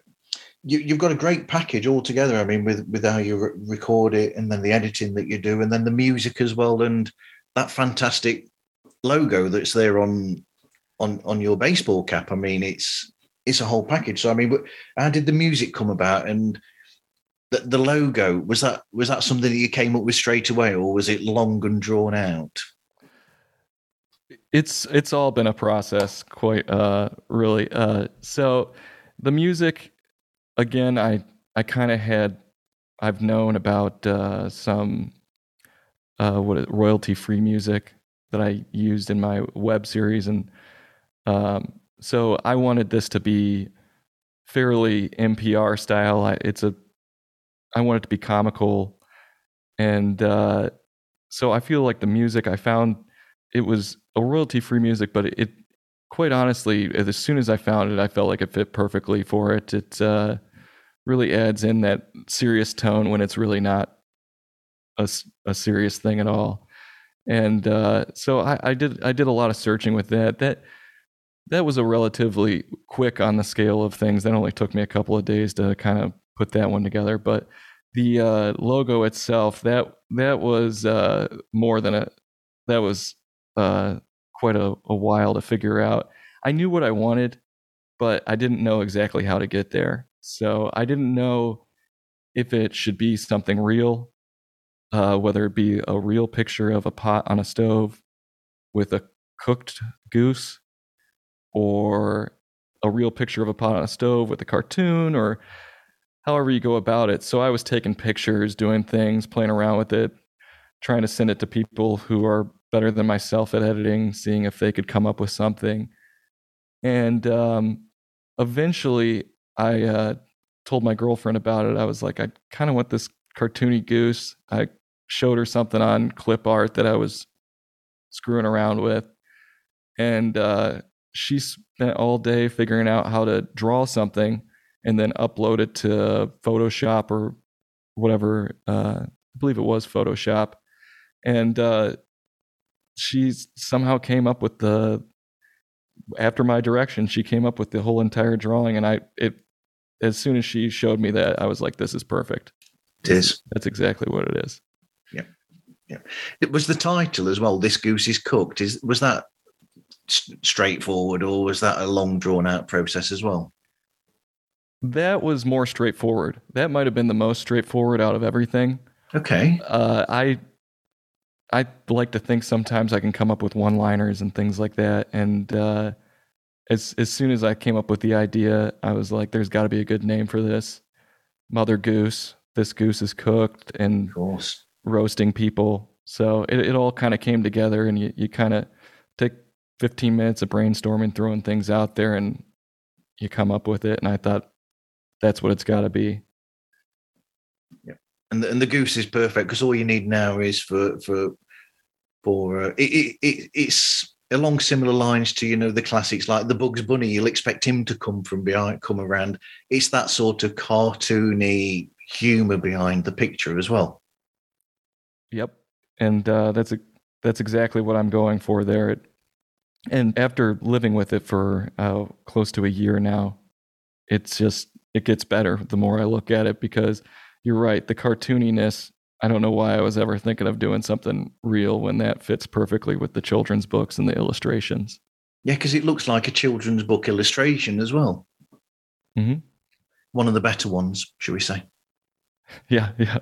you, you've got a great package altogether. I mean, with with how you re- record it, and then the editing that you do, and then the music as well, and that fantastic logo that's there on on on your baseball cap. I mean, it's it's a whole package. So I mean, how did the music come about, and the, the logo was that was that something that you came up with straight away, or was it long and drawn out? It's it's all been a process, quite uh, really. Uh, so the music, again, I I kind of had I've known about uh, some uh, what royalty free music that I used in my web series, and um, so I wanted this to be fairly NPR style. I, it's a I want it to be comical, and uh, so I feel like the music I found it was a royalty free music, but it, quite honestly, as soon as I found it, I felt like it fit perfectly for it. It uh, really adds in that serious tone when it's really not a, a serious thing at all. And uh, so I, I did I did a lot of searching with that. That that was a relatively quick on the scale of things. That only took me a couple of days to kind of put that one together. But the uh, logo itself that that was uh, more than a that was uh, quite a, a while to figure out. I knew what I wanted, but I didn't know exactly how to get there. So I didn't know if it should be something real, uh, whether it be a real picture of a pot on a stove with a cooked goose, or a real picture of a pot on a stove with a cartoon, or however you go about it. So I was taking pictures, doing things, playing around with it, trying to send it to people who are better than myself at editing, seeing if they could come up with something. And um, eventually, I uh, told my girlfriend about it. I was like, I kind of want this cartoony goose. I showed her something on clip art that I was screwing around with. And uh, she spent all day figuring out how to draw something and then upload it to Photoshop or whatever. Uh, I believe it was Photoshop. And uh, she somehow came up with the after my direction she came up with the whole entire drawing and i it as soon as she showed me that i was like this is perfect It is. that's exactly what it is Yeah, yeah. It was the title as well. This goose is cooked. Is was that straightforward, or was that a long drawn out process as well? that was more straightforward that might have been the most straightforward out of everything Okay. uh, i i like to think sometimes i can come up with one liners and things like that and uh, as as soon as i came up with the idea i was like there's got to be a good name for this mother goose this goose is cooked and roasting people. So it, it all kind of came together and you, you kind of take 15 minutes of brainstorming, throwing things out there and you come up with it. And I thought that's what it's got to be. Yeah, And the, and the goose is perfect because all you need now is for for for uh, it, it, it it's along similar lines to you know the classics like the Bugs Bunny. You'll expect him to come from behind, come around. It's that sort of cartoony humor behind the picture as well. Yep. And uh, that's a, that's exactly what I'm going for there. It, and after living with it for uh, close to a year now, it's just it gets better the more I look at it because you're right. The cartooniness. I don't know why I was ever thinking of doing something real when that fits perfectly with the children's books and the illustrations. Yeah, because it looks like a children's book illustration as well. Mhm. One of the better ones, shall we say? Yeah, yeah.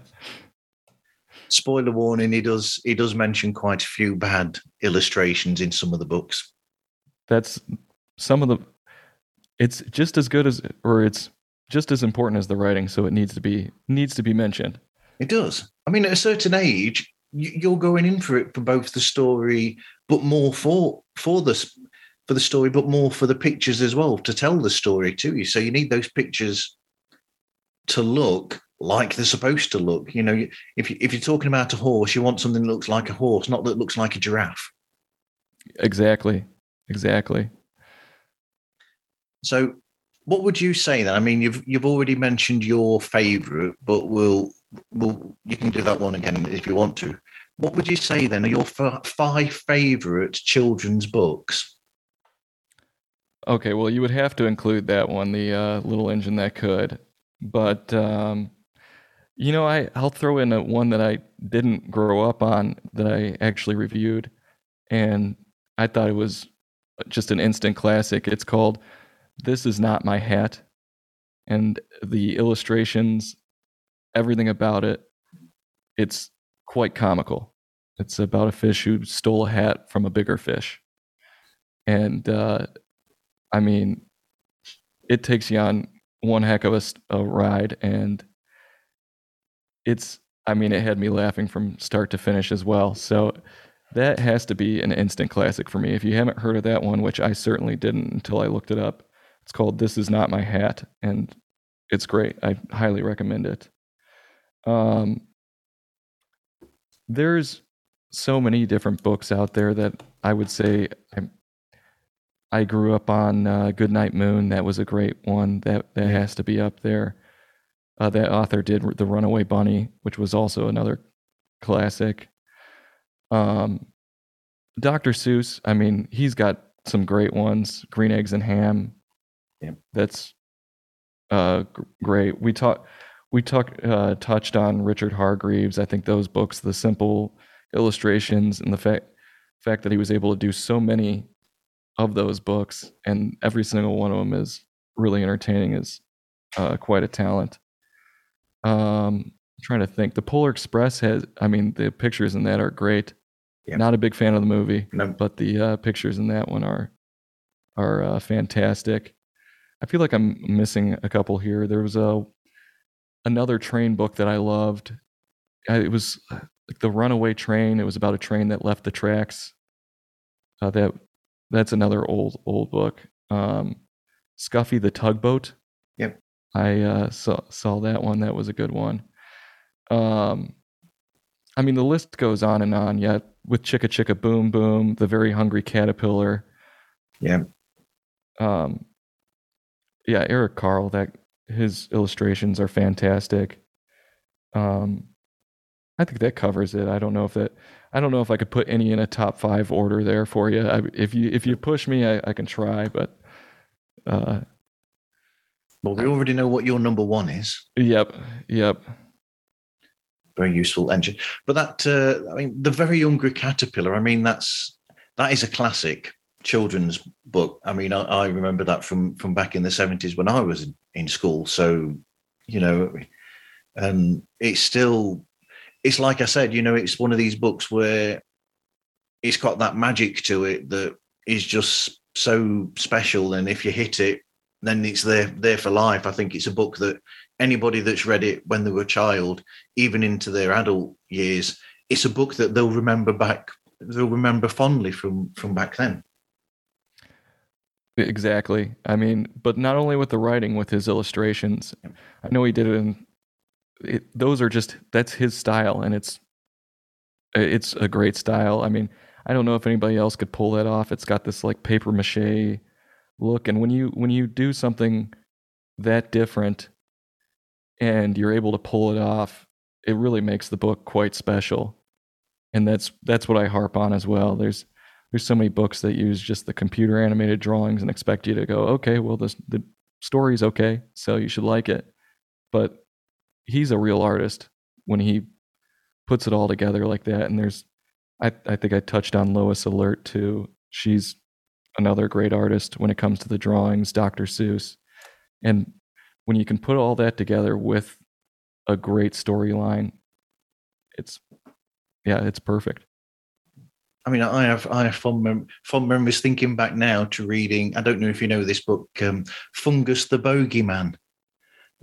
Spoiler warning: he does he does mention quite a few bad illustrations in some of the books. That's some of the. It's just as good as, or it's just as important as the writing, so it needs to be needs to be mentioned. It does. I mean, at a certain age, you- you're going in for it for both the story, but more for for the for the story, but more for the pictures as well to tell the story to you. So you need those pictures to look like they're supposed to look. You know, if you, if you're talking about a horse, you want something that looks like a horse, not that looks like a giraffe. Exactly, exactly. So, what would you say then? I mean, you've you've already mentioned your favourite, but we'll we'll you can do that one again if you want to. What would you say then are your f- five favourite children's books? Okay, well, you would have to include that one, the uh, little engine that could. But um, you know, I I'll throw in a one that I didn't grow up on that I actually reviewed, and I thought it was just an instant classic. It's called "This Is Not My Hat," and the illustrations, everything about it, it's quite comical. It's about a fish who stole a hat from a bigger fish, and uh, I mean, it takes you on one heck of a ride, and it's. I mean, it had me laughing from start to finish as well. So that has to be an instant classic for me. If you haven't heard of that one, which I certainly didn't until I looked it up, it's called "This Is Not My Hat," and it's great. I highly recommend it. Um, there's so many different books out there that I would say I, I grew up on uh, Goodnight Moon. That was a great one. That that has to be up there. Uh, that author did The Runaway Bunny, which was also another classic. Um, Dr. Seuss. I mean, he's got some great ones. Green Eggs and Ham. Yep. That's uh, great. We talked we talk, uh, touched on Richard Hargreaves. I think those books, the simple illustrations and the fact fact that he was able to do so many of those books and every single one of them is really entertaining is uh, quite a talent. Um, trying to think. The Polar Express has, I mean, the pictures in that are great. Yeah. Not a big fan of the movie, No. but the uh, pictures in that one are are uh, fantastic. I feel like I'm missing a couple here. There was a another train book that I loved. I, it was like the Runaway Train. It was about a train that left the tracks. Uh, that that's another old old book. Um, Scuffy the Tugboat. Yep. I uh, saw saw that one. That was a good one. Um, I mean, the list goes on and on. Yet with Chicka Chicka Boom Boom, The Very Hungry Caterpillar. Yeah. Um, yeah, Eric Carle. That his illustrations are fantastic. Um, I think that covers it. I don't know if that. I don't know if I could put any in a top five order there for you. I, if you if you push me, I, I can try. But uh, Well, we already know what your number one is. yep, yep. Very useful engine. But that, uh, I mean, the very hungry caterpillar. I mean, that's that is a classic children's book. I mean, I, I remember that from from back in the seventies when I was in, in school. So, you know, and it's still, it's like I said, you know, it's one of these books where it's got that magic to it that is just so special. And if you hit it, then it's there there for life. I think it's a book that anybody that's read it when they were a child, even into their adult years, it's a book that they'll remember back. They'll remember fondly from from back then. Exactly. I mean, but not only with the writing, with his illustrations. I know he did it in. It, those are just that's his style, and it's it's a great style. I mean, I don't know if anybody else could pull that off. It's got this like paper mache look, and when you when you do something that different, and you're able to pull it off, it really makes the book quite special. And that's that's what I harp on as well. There's there's so many books that use just the computer animated drawings and expect you to go, okay, well this the story's okay, so you should like it. But he's a real artist when he puts it all together like that. And there's I, I think I touched on Lois Ehlert too. She's another great artist when it comes to the drawings, Dr. Seuss. And when you can put all that together with a great storyline, it's yeah, it's perfect. I mean, I have I have fond, mem- fond memories thinking back now to reading. I don't know if you know this book, um, Fungus the Bogeyman,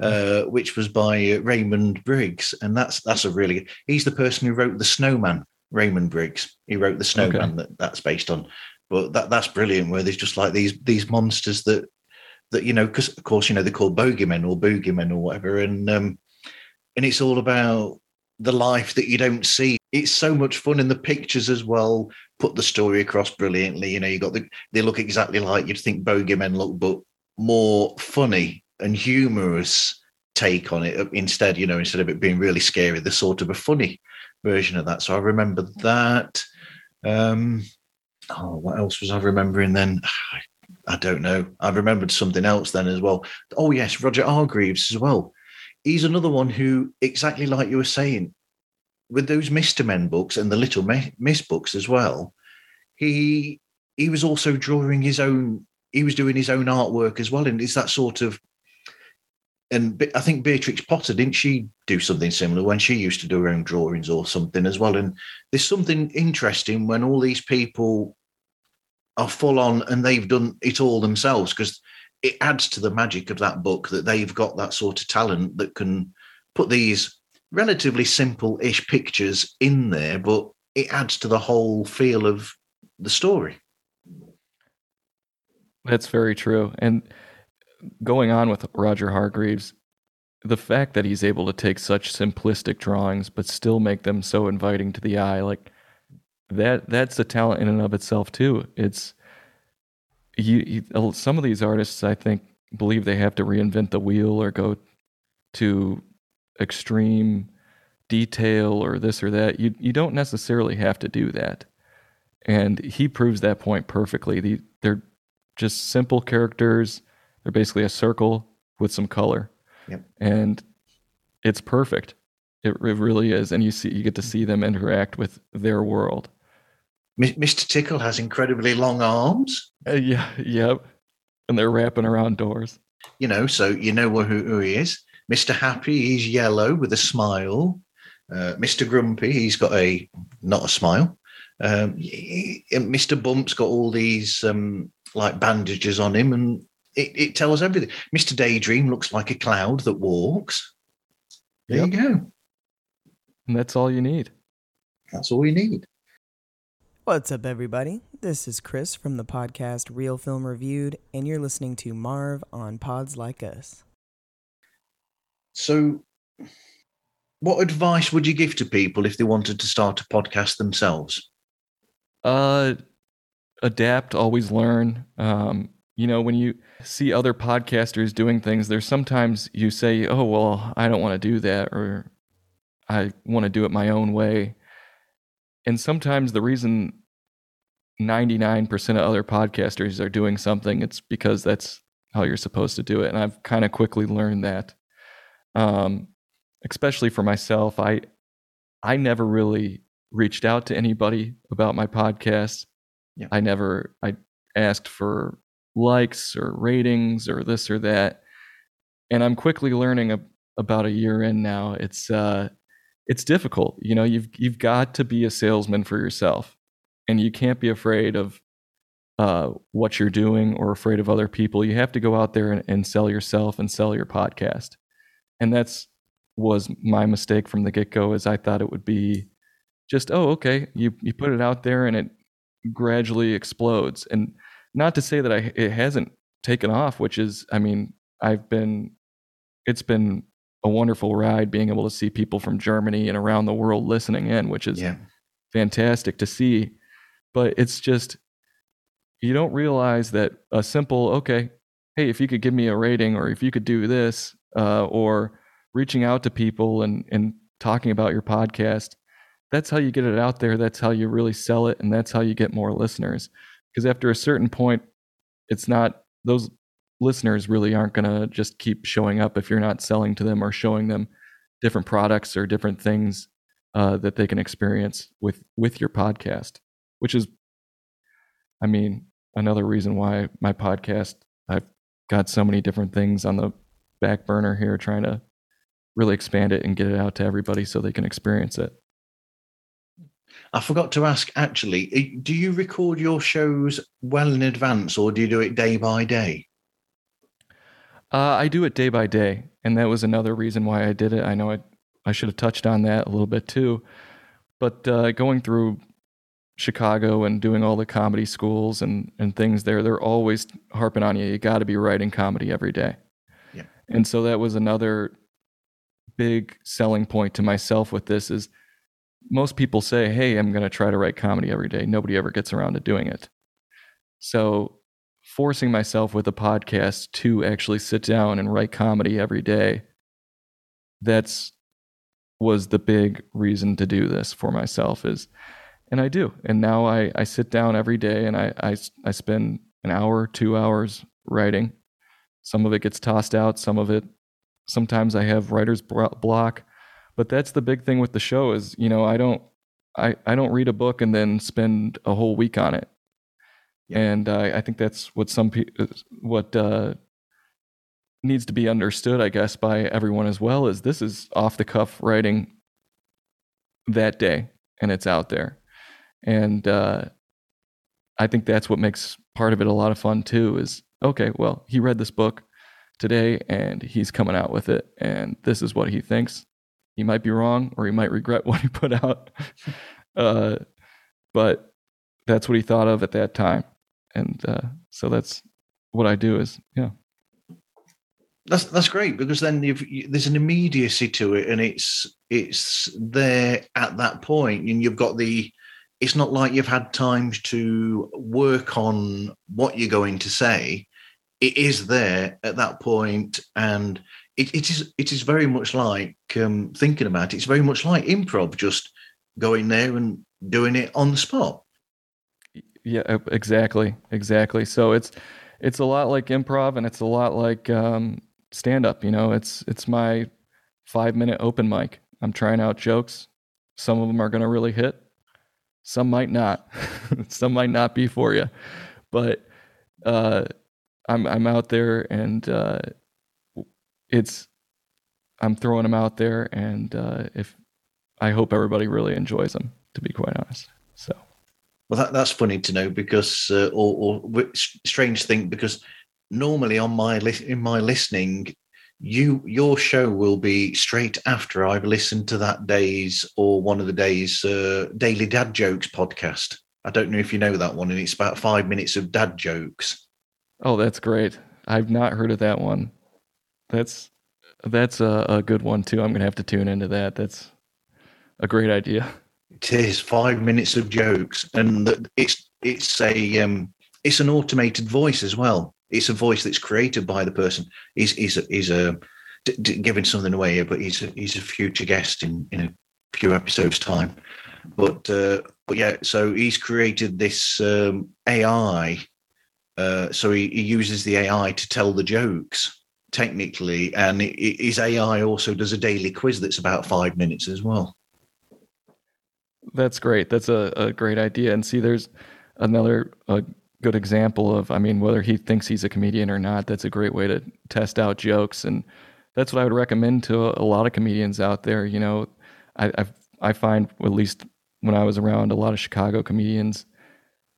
uh, which was by uh, Raymond Briggs, and that's that's a really he's the person who wrote the Snowman. Raymond Briggs, he wrote the Snowman that that's based on. But that that's brilliant. Where there's just like these these monsters that that you know because of course you know they're called bogeymen or boogeymen or whatever, and um, and it's all about the life that you don't see. It's so much fun, and the pictures as well put the story across brilliantly. You know, you got the they look exactly like you'd think bogeymen look, but more funny and humorous take on it instead. You know, instead of it being really scary, they're sort of a funny version of that. So I remember that. Um, oh, what else was I remembering then? I don't know. I remembered something else then as well. Oh yes, Roger Hargreaves as well he's another one who, exactly like you were saying, with those Mister Men books and the Little Miss books as well, he he was also drawing his own. He was doing his own artwork as well, and it's that sort of. And I think Beatrix Potter didn't she do something similar when she used to do her own drawings or something as well? And there's something interesting when all these people are full on and they've done it all themselves because it adds to the magic of that book that they've got that sort of talent that can put these relatively simple-ish pictures in there, but it adds to the whole feel of the story. That's very true. And going on with Roger Hargreaves, the fact that he's able to take such simplistic drawings but still make them so inviting to the eye, like that that's a talent in and of itself too. It's you, you, some of these artists, I think, believe they have to reinvent the wheel or go to extreme detail or this or that. You you don't necessarily have to do that, and he proves that point perfectly. The, they're just simple characters. They're basically a circle with some color, Yep. and it's perfect. It, it really is, and you see you get to see them interact with their world. Mr. Tickle has incredibly long arms, Uh, yeah, yep. And they're wrapping around doors. you know, so you know who, who he is. Mr. Happy, he's yellow with a smile. Uh, Mr. Grumpy, he's got a not a smile. Um, he- Mr. Bump's got all these um, like bandages on him, and it, it tells everything. Mr. Daydream looks like a cloud that walks. There you go. And that's all you need. That's all you need. What's up, everybody? This is Chris from the podcast Real Film Reviewed, and you're listening to Marv on Pods Like Us. So, what advice would you give to people if they wanted to start a podcast themselves? Uh, adapt, always learn. Um, you know, when you see other podcasters doing things, there's sometimes you say, "Oh, well, I don't want to do that," or "I want to do it my own way." And sometimes the reason 99% of other podcasters are doing something, it's because that's how you're supposed to do it. And I've kind of quickly learned that. Um, especially for myself, I I never really reached out to anybody about my podcast. Yeah. I never I asked for likes or ratings or this or that. And I'm quickly learning a, about a year in now. It's uh it's difficult. You know, you've you've got to be a salesman for yourself. And you can't be afraid of uh, what you're doing or afraid of other people. You have to go out there and, and sell yourself and sell your podcast. And that's was my mistake from the get go. Is I thought it would be just oh okay, you you put it out there and it gradually explodes. And not to say that I it hasn't taken off, which is I mean I've been it's been a wonderful ride being able to see people from Germany and around the world listening in, which is Yeah. fantastic to see. But it's just you don't realize that a simple okay, hey, if you could give me a rating or if you could do this, uh, or reaching out to people and and talking about your podcast, that's how you get it out there. That's how you really sell it, and that's how you get more listeners. Because after a certain point, it's not those listeners really aren't going to just keep showing up if you're not selling to them or showing them different products or different things uh, that they can experience with with your podcast which is i mean another reason why my podcast i've got so many different things on the back burner here trying to really expand it and get it out to everybody so they can experience it I forgot to ask actually, eh, do you record your shows well in advance or do you do it day by day? Uh, I do it day by day, and that was another reason why I did it. I know I I should have touched on that a little bit too, but uh, going through Chicago and doing all the comedy schools and and things there, they're always harping on you. You got to be writing comedy every day, Yeah. and so that was another big selling point to myself with this is most people say, "Hey, I'm going to try to write comedy every day." Nobody ever gets around to doing it. So forcing myself with a podcast to actually sit down and write comedy every day. That's was the big reason to do this for myself is and i do. And now i i sit down every day and i i, I spend an hour two hours writing. Some of it gets tossed out some of it sometimes i have writer's block. But that's the big thing with the show is you know i don't i i don't read a book and then spend a whole week on it and uh, I think that's what some people what uh, needs to be understood, I guess, by everyone as well. Is this is off the cuff writing that day, and it's out there, and uh, I think that's what makes part of it a lot of fun too. Is okay, well, he read this book today, and he's coming out with it, and this is what he thinks. He might be wrong, or he might regret what he put out, uh, but that's what he thought of at that time and uh, so that's what I do. Is yeah, That's that's great because then you, there's an immediacy to it, and it's it's there at that point, and you've got the. It's not like you've had time to work on what you're going to say. It is there at that point, and it, it is it is very much like um, thinking about it. It's very much like improv, just going there and doing it on the spot. Yeah, exactly, exactly. So it's it's a lot like improv, and it's a lot like um, stand up. You know, it's it's my five minute open mic. I'm trying out jokes. Some of them are going to really hit. Some might not. Some might not be for you. But uh, I'm I'm out there and uh, it's I'm throwing them out there, and uh, if I hope everybody really enjoys them, to be quite honest. Well, that, that's funny to know because, uh, or, or strange thing because normally on my li- in my listening, you your show will be straight after I've listened to that day's or one of the days uh, daily dad jokes podcast. I don't know if you know that one, and it's about five minutes of dad jokes. Oh, that's great! I've not heard of that one. That's that's a, a good one too. I'm gonna have to tune into that. That's a great idea. It is five minutes of jokes, and it's it's a um, it's an automated voice as well it's a voice that's created by the person. He's he's a, he's a d- d- giving something away here, but he's a, he's a future guest in in a few episodes time. But uh, but yeah, so he's created this um, AI. Uh, so he, he uses the AI to tell the jokes technically, and his AI also does a daily quiz that's about five minutes as well. That's great. That's a, a great idea. And see, there's another uh, good example of, I mean, whether he thinks he's a comedian or not, that's a great way to test out jokes. And that's what I would recommend to a, a lot of comedians out there. You know, I, I've, I find, at least when I was around a lot of Chicago comedians,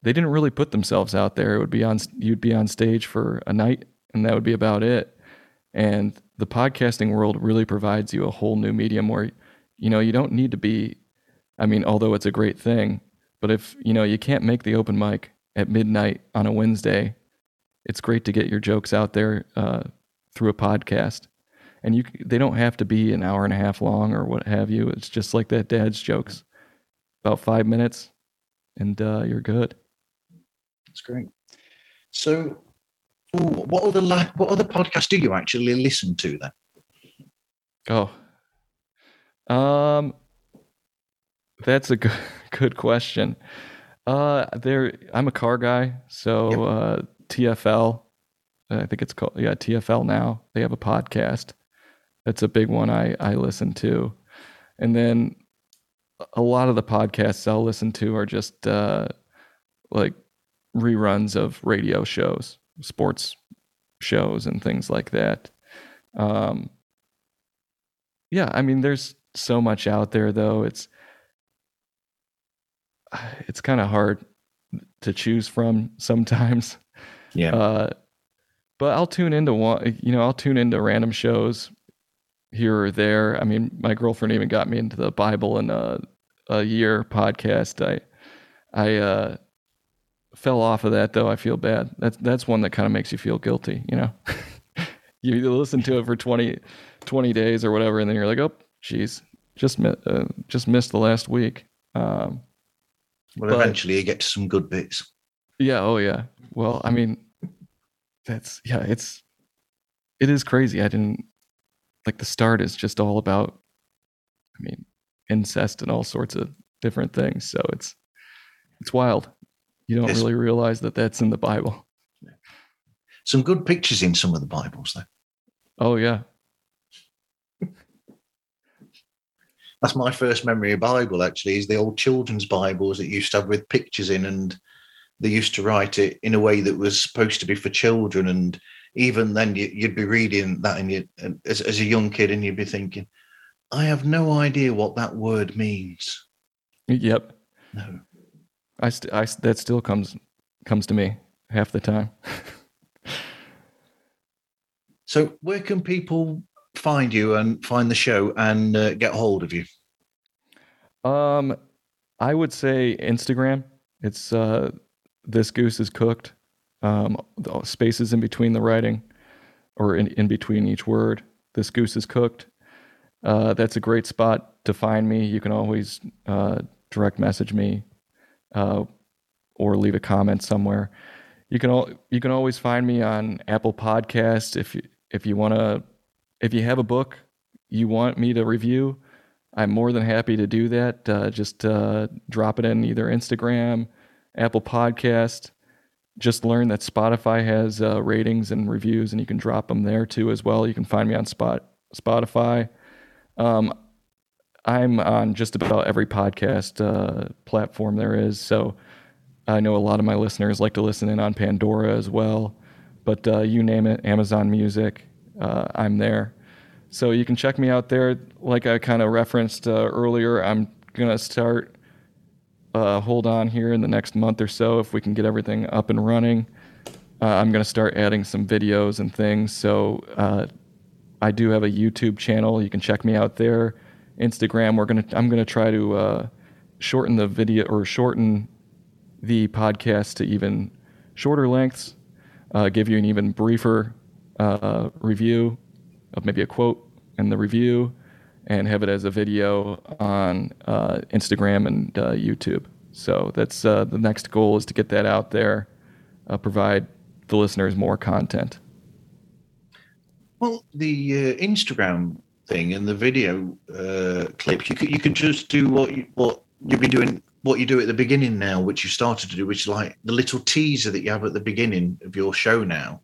they didn't really put themselves out there. It would be on, you'd be on stage for a night and that would be about it. And the podcasting world really provides you a whole new medium where, you know, you don't need to be, I mean, although it's a great thing, but if, you know, you can't make the open mic at midnight on a Wednesday, it's great to get your jokes out there uh, through a podcast. And you, they don't have to be an hour and a half long or what have you. It's just like that dad's jokes, about five minutes, and uh, you're good. That's great. So, what other what other podcasts do you actually listen to then? Oh, um, that's a good good question. Uh, there. I'm a car guy, so yep. uh, TFL. I think it's called yeah TFL now. They have a podcast. That's a big one I I listen to, and then a lot of the podcasts I'll listen to are just uh, like reruns of radio shows, sports shows, and things like that. Um, yeah, I mean, there's so much out there though. It's it's kind of hard to choose from sometimes. Yeah. Uh, but I'll tune into one, you know, I'll tune into random shows here or there. I mean, my girlfriend even got me into the Bible in a, a year podcast. I, I, uh, fell off of that though. I feel bad. That's, that's one that kind of makes you feel guilty, you know, you listen to it for 20, 20 days or whatever. And then you're like, Oh, geez, just, uh, just missed the last week. Um, well, but, eventually you get to some good bits. Yeah. Oh, yeah. Well, I mean, that's yeah. It's it is crazy. I didn't like the start is just all about. I mean, incest and all sorts of different things. So it's it's wild. You don't really realize that that's in the Bible. Some good pictures in some of the Bibles, though. Oh yeah, that's my first memory of Bible. Actually, is the old children's Bibles that used to have with pictures in, and they used to write it in a way that was supposed to be for children. And even then, you, would be reading that, and you, as, as a young kid, and you'd be thinking, "I have no idea what that word means." Yep. No. I, st- I that still comes comes to me half the time. so, where can people find you and find the show and uh, get hold of you? Um, I would say Instagram. It's uh, this goose is cooked. Um, spaces in between the writing, or in, in between each word. This goose is cooked. Uh, that's a great spot to find me. You can always uh, direct message me, uh, or leave a comment somewhere. You can all you can always find me on Apple Podcast if you if you want to if you have a book you want me to review, I'm more than happy to do that. Uh, just uh, drop it in either Instagram, Apple Podcast. Just learn that Spotify has uh, ratings and reviews, and you can drop them there too as well. You can find me on Spot Spotify. Um, I'm on just about every podcast uh, platform there is. So I know a lot of my listeners like to listen in on Pandora as well. But uh, you name it, Amazon Music, uh, I'm there. So you can check me out there. Like I kind of referenced uh, earlier, I'm going to start, uh, hold on here in the next month or so if we can get everything up and running. Uh, I'm going to start adding some videos and things. So uh, I do have a YouTube channel. You can check me out there. Instagram. We're gonna. I'm gonna try to uh, shorten the video or shorten the podcast to even shorter lengths. Give you an even briefer uh, review of maybe a quote in the review, and have it as a video on uh, Instagram and uh, YouTube. So that's uh, the next goal is to get that out there, provide the listeners more content. Well, the Instagram thing and the video uh, clips, you could you could just do what you, what you've been doing, what you do at the beginning now, which you started to do, which is like the little teaser that you have at the beginning of your show now.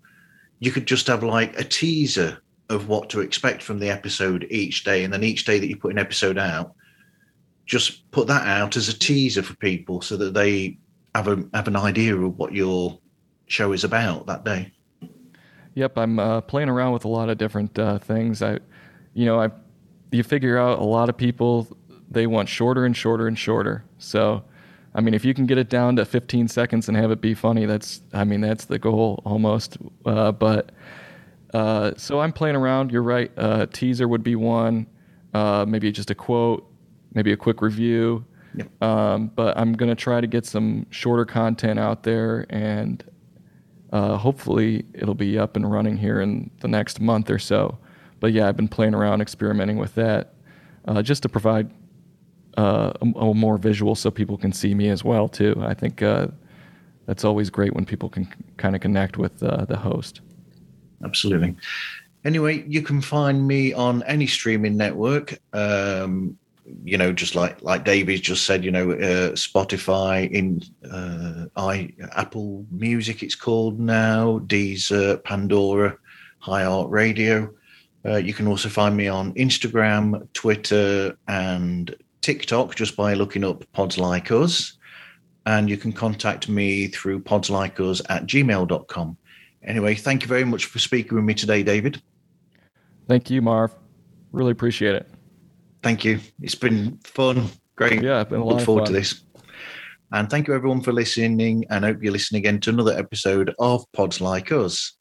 You could just have like a teaser of what to expect from the episode each day, and then each day that you put an episode out, just put that out as a teaser for people so that they have a have an idea of what your show is about that day. Yep, I'm uh, playing around with a lot of different uh, things. I you know, I you figure out a lot of people they want shorter and shorter and shorter. So, I mean, if you can get it down to 15 seconds and have it be funny, that's I mean that's the goal almost. Uh, but uh, so I'm playing around. You're right. Uh, teaser would be one. Uh, maybe just a quote. Maybe a quick review. Yep. Um, but I'm gonna try to get some shorter content out there, and uh, hopefully it'll be up and running here in the next month or so but yeah, I've been playing around, experimenting with that, uh, just to provide uh, a, a, more visual so people can see me as well too. I think uh, that's always great when people can kind of connect with uh, the host. Absolutely. Anyway, you can find me on any streaming network. Um, you know, just like like David just said, you know, uh, Spotify, in uh, i Apple Music, it's called now, Deezer, Pandora, iHeartRadio. Uh, you can also find me on Instagram, Twitter, and TikTok just by looking up Pods Like Us. And you can contact me through podslikeus at gmail.com. Anyway, thank you very much for speaking with me today, David. Thank you, Marv. Really appreciate it. Thank you. It's been fun. Great. Yeah, been a lot Look forward to this. And thank you, everyone, for listening. And hope you're listening again to another episode of Pods Like Us.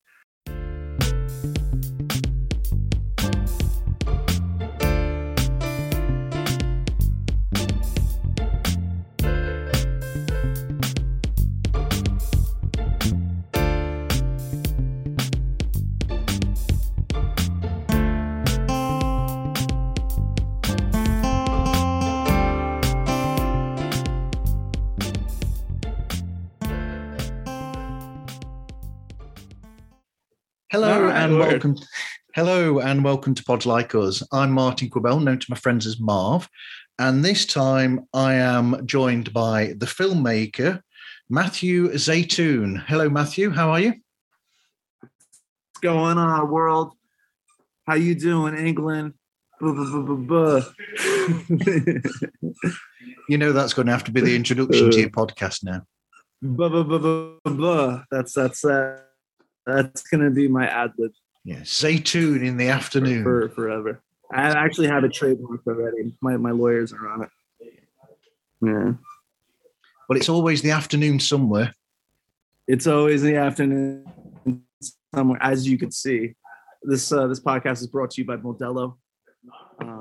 Welcome. Hello and welcome to Pods Like Us. I'm Martin Quibell, known to my friends as Marv, and this time I am joined by the filmmaker Matthew Zaytoon. Hello, Matthew. How are you? What's going on, world? How you doing, England? you know that's going to have to be the introduction to your podcast now. That's that's uh, that's gonna be my ad lib. Yeah, Zaytoon in the afternoon for, for, forever. I actually have a trademark already. My my lawyers are on it. Yeah. Well, it's always the afternoon somewhere. It's always the afternoon somewhere, as you can see. This uh, this podcast is brought to you by Modelo. Um,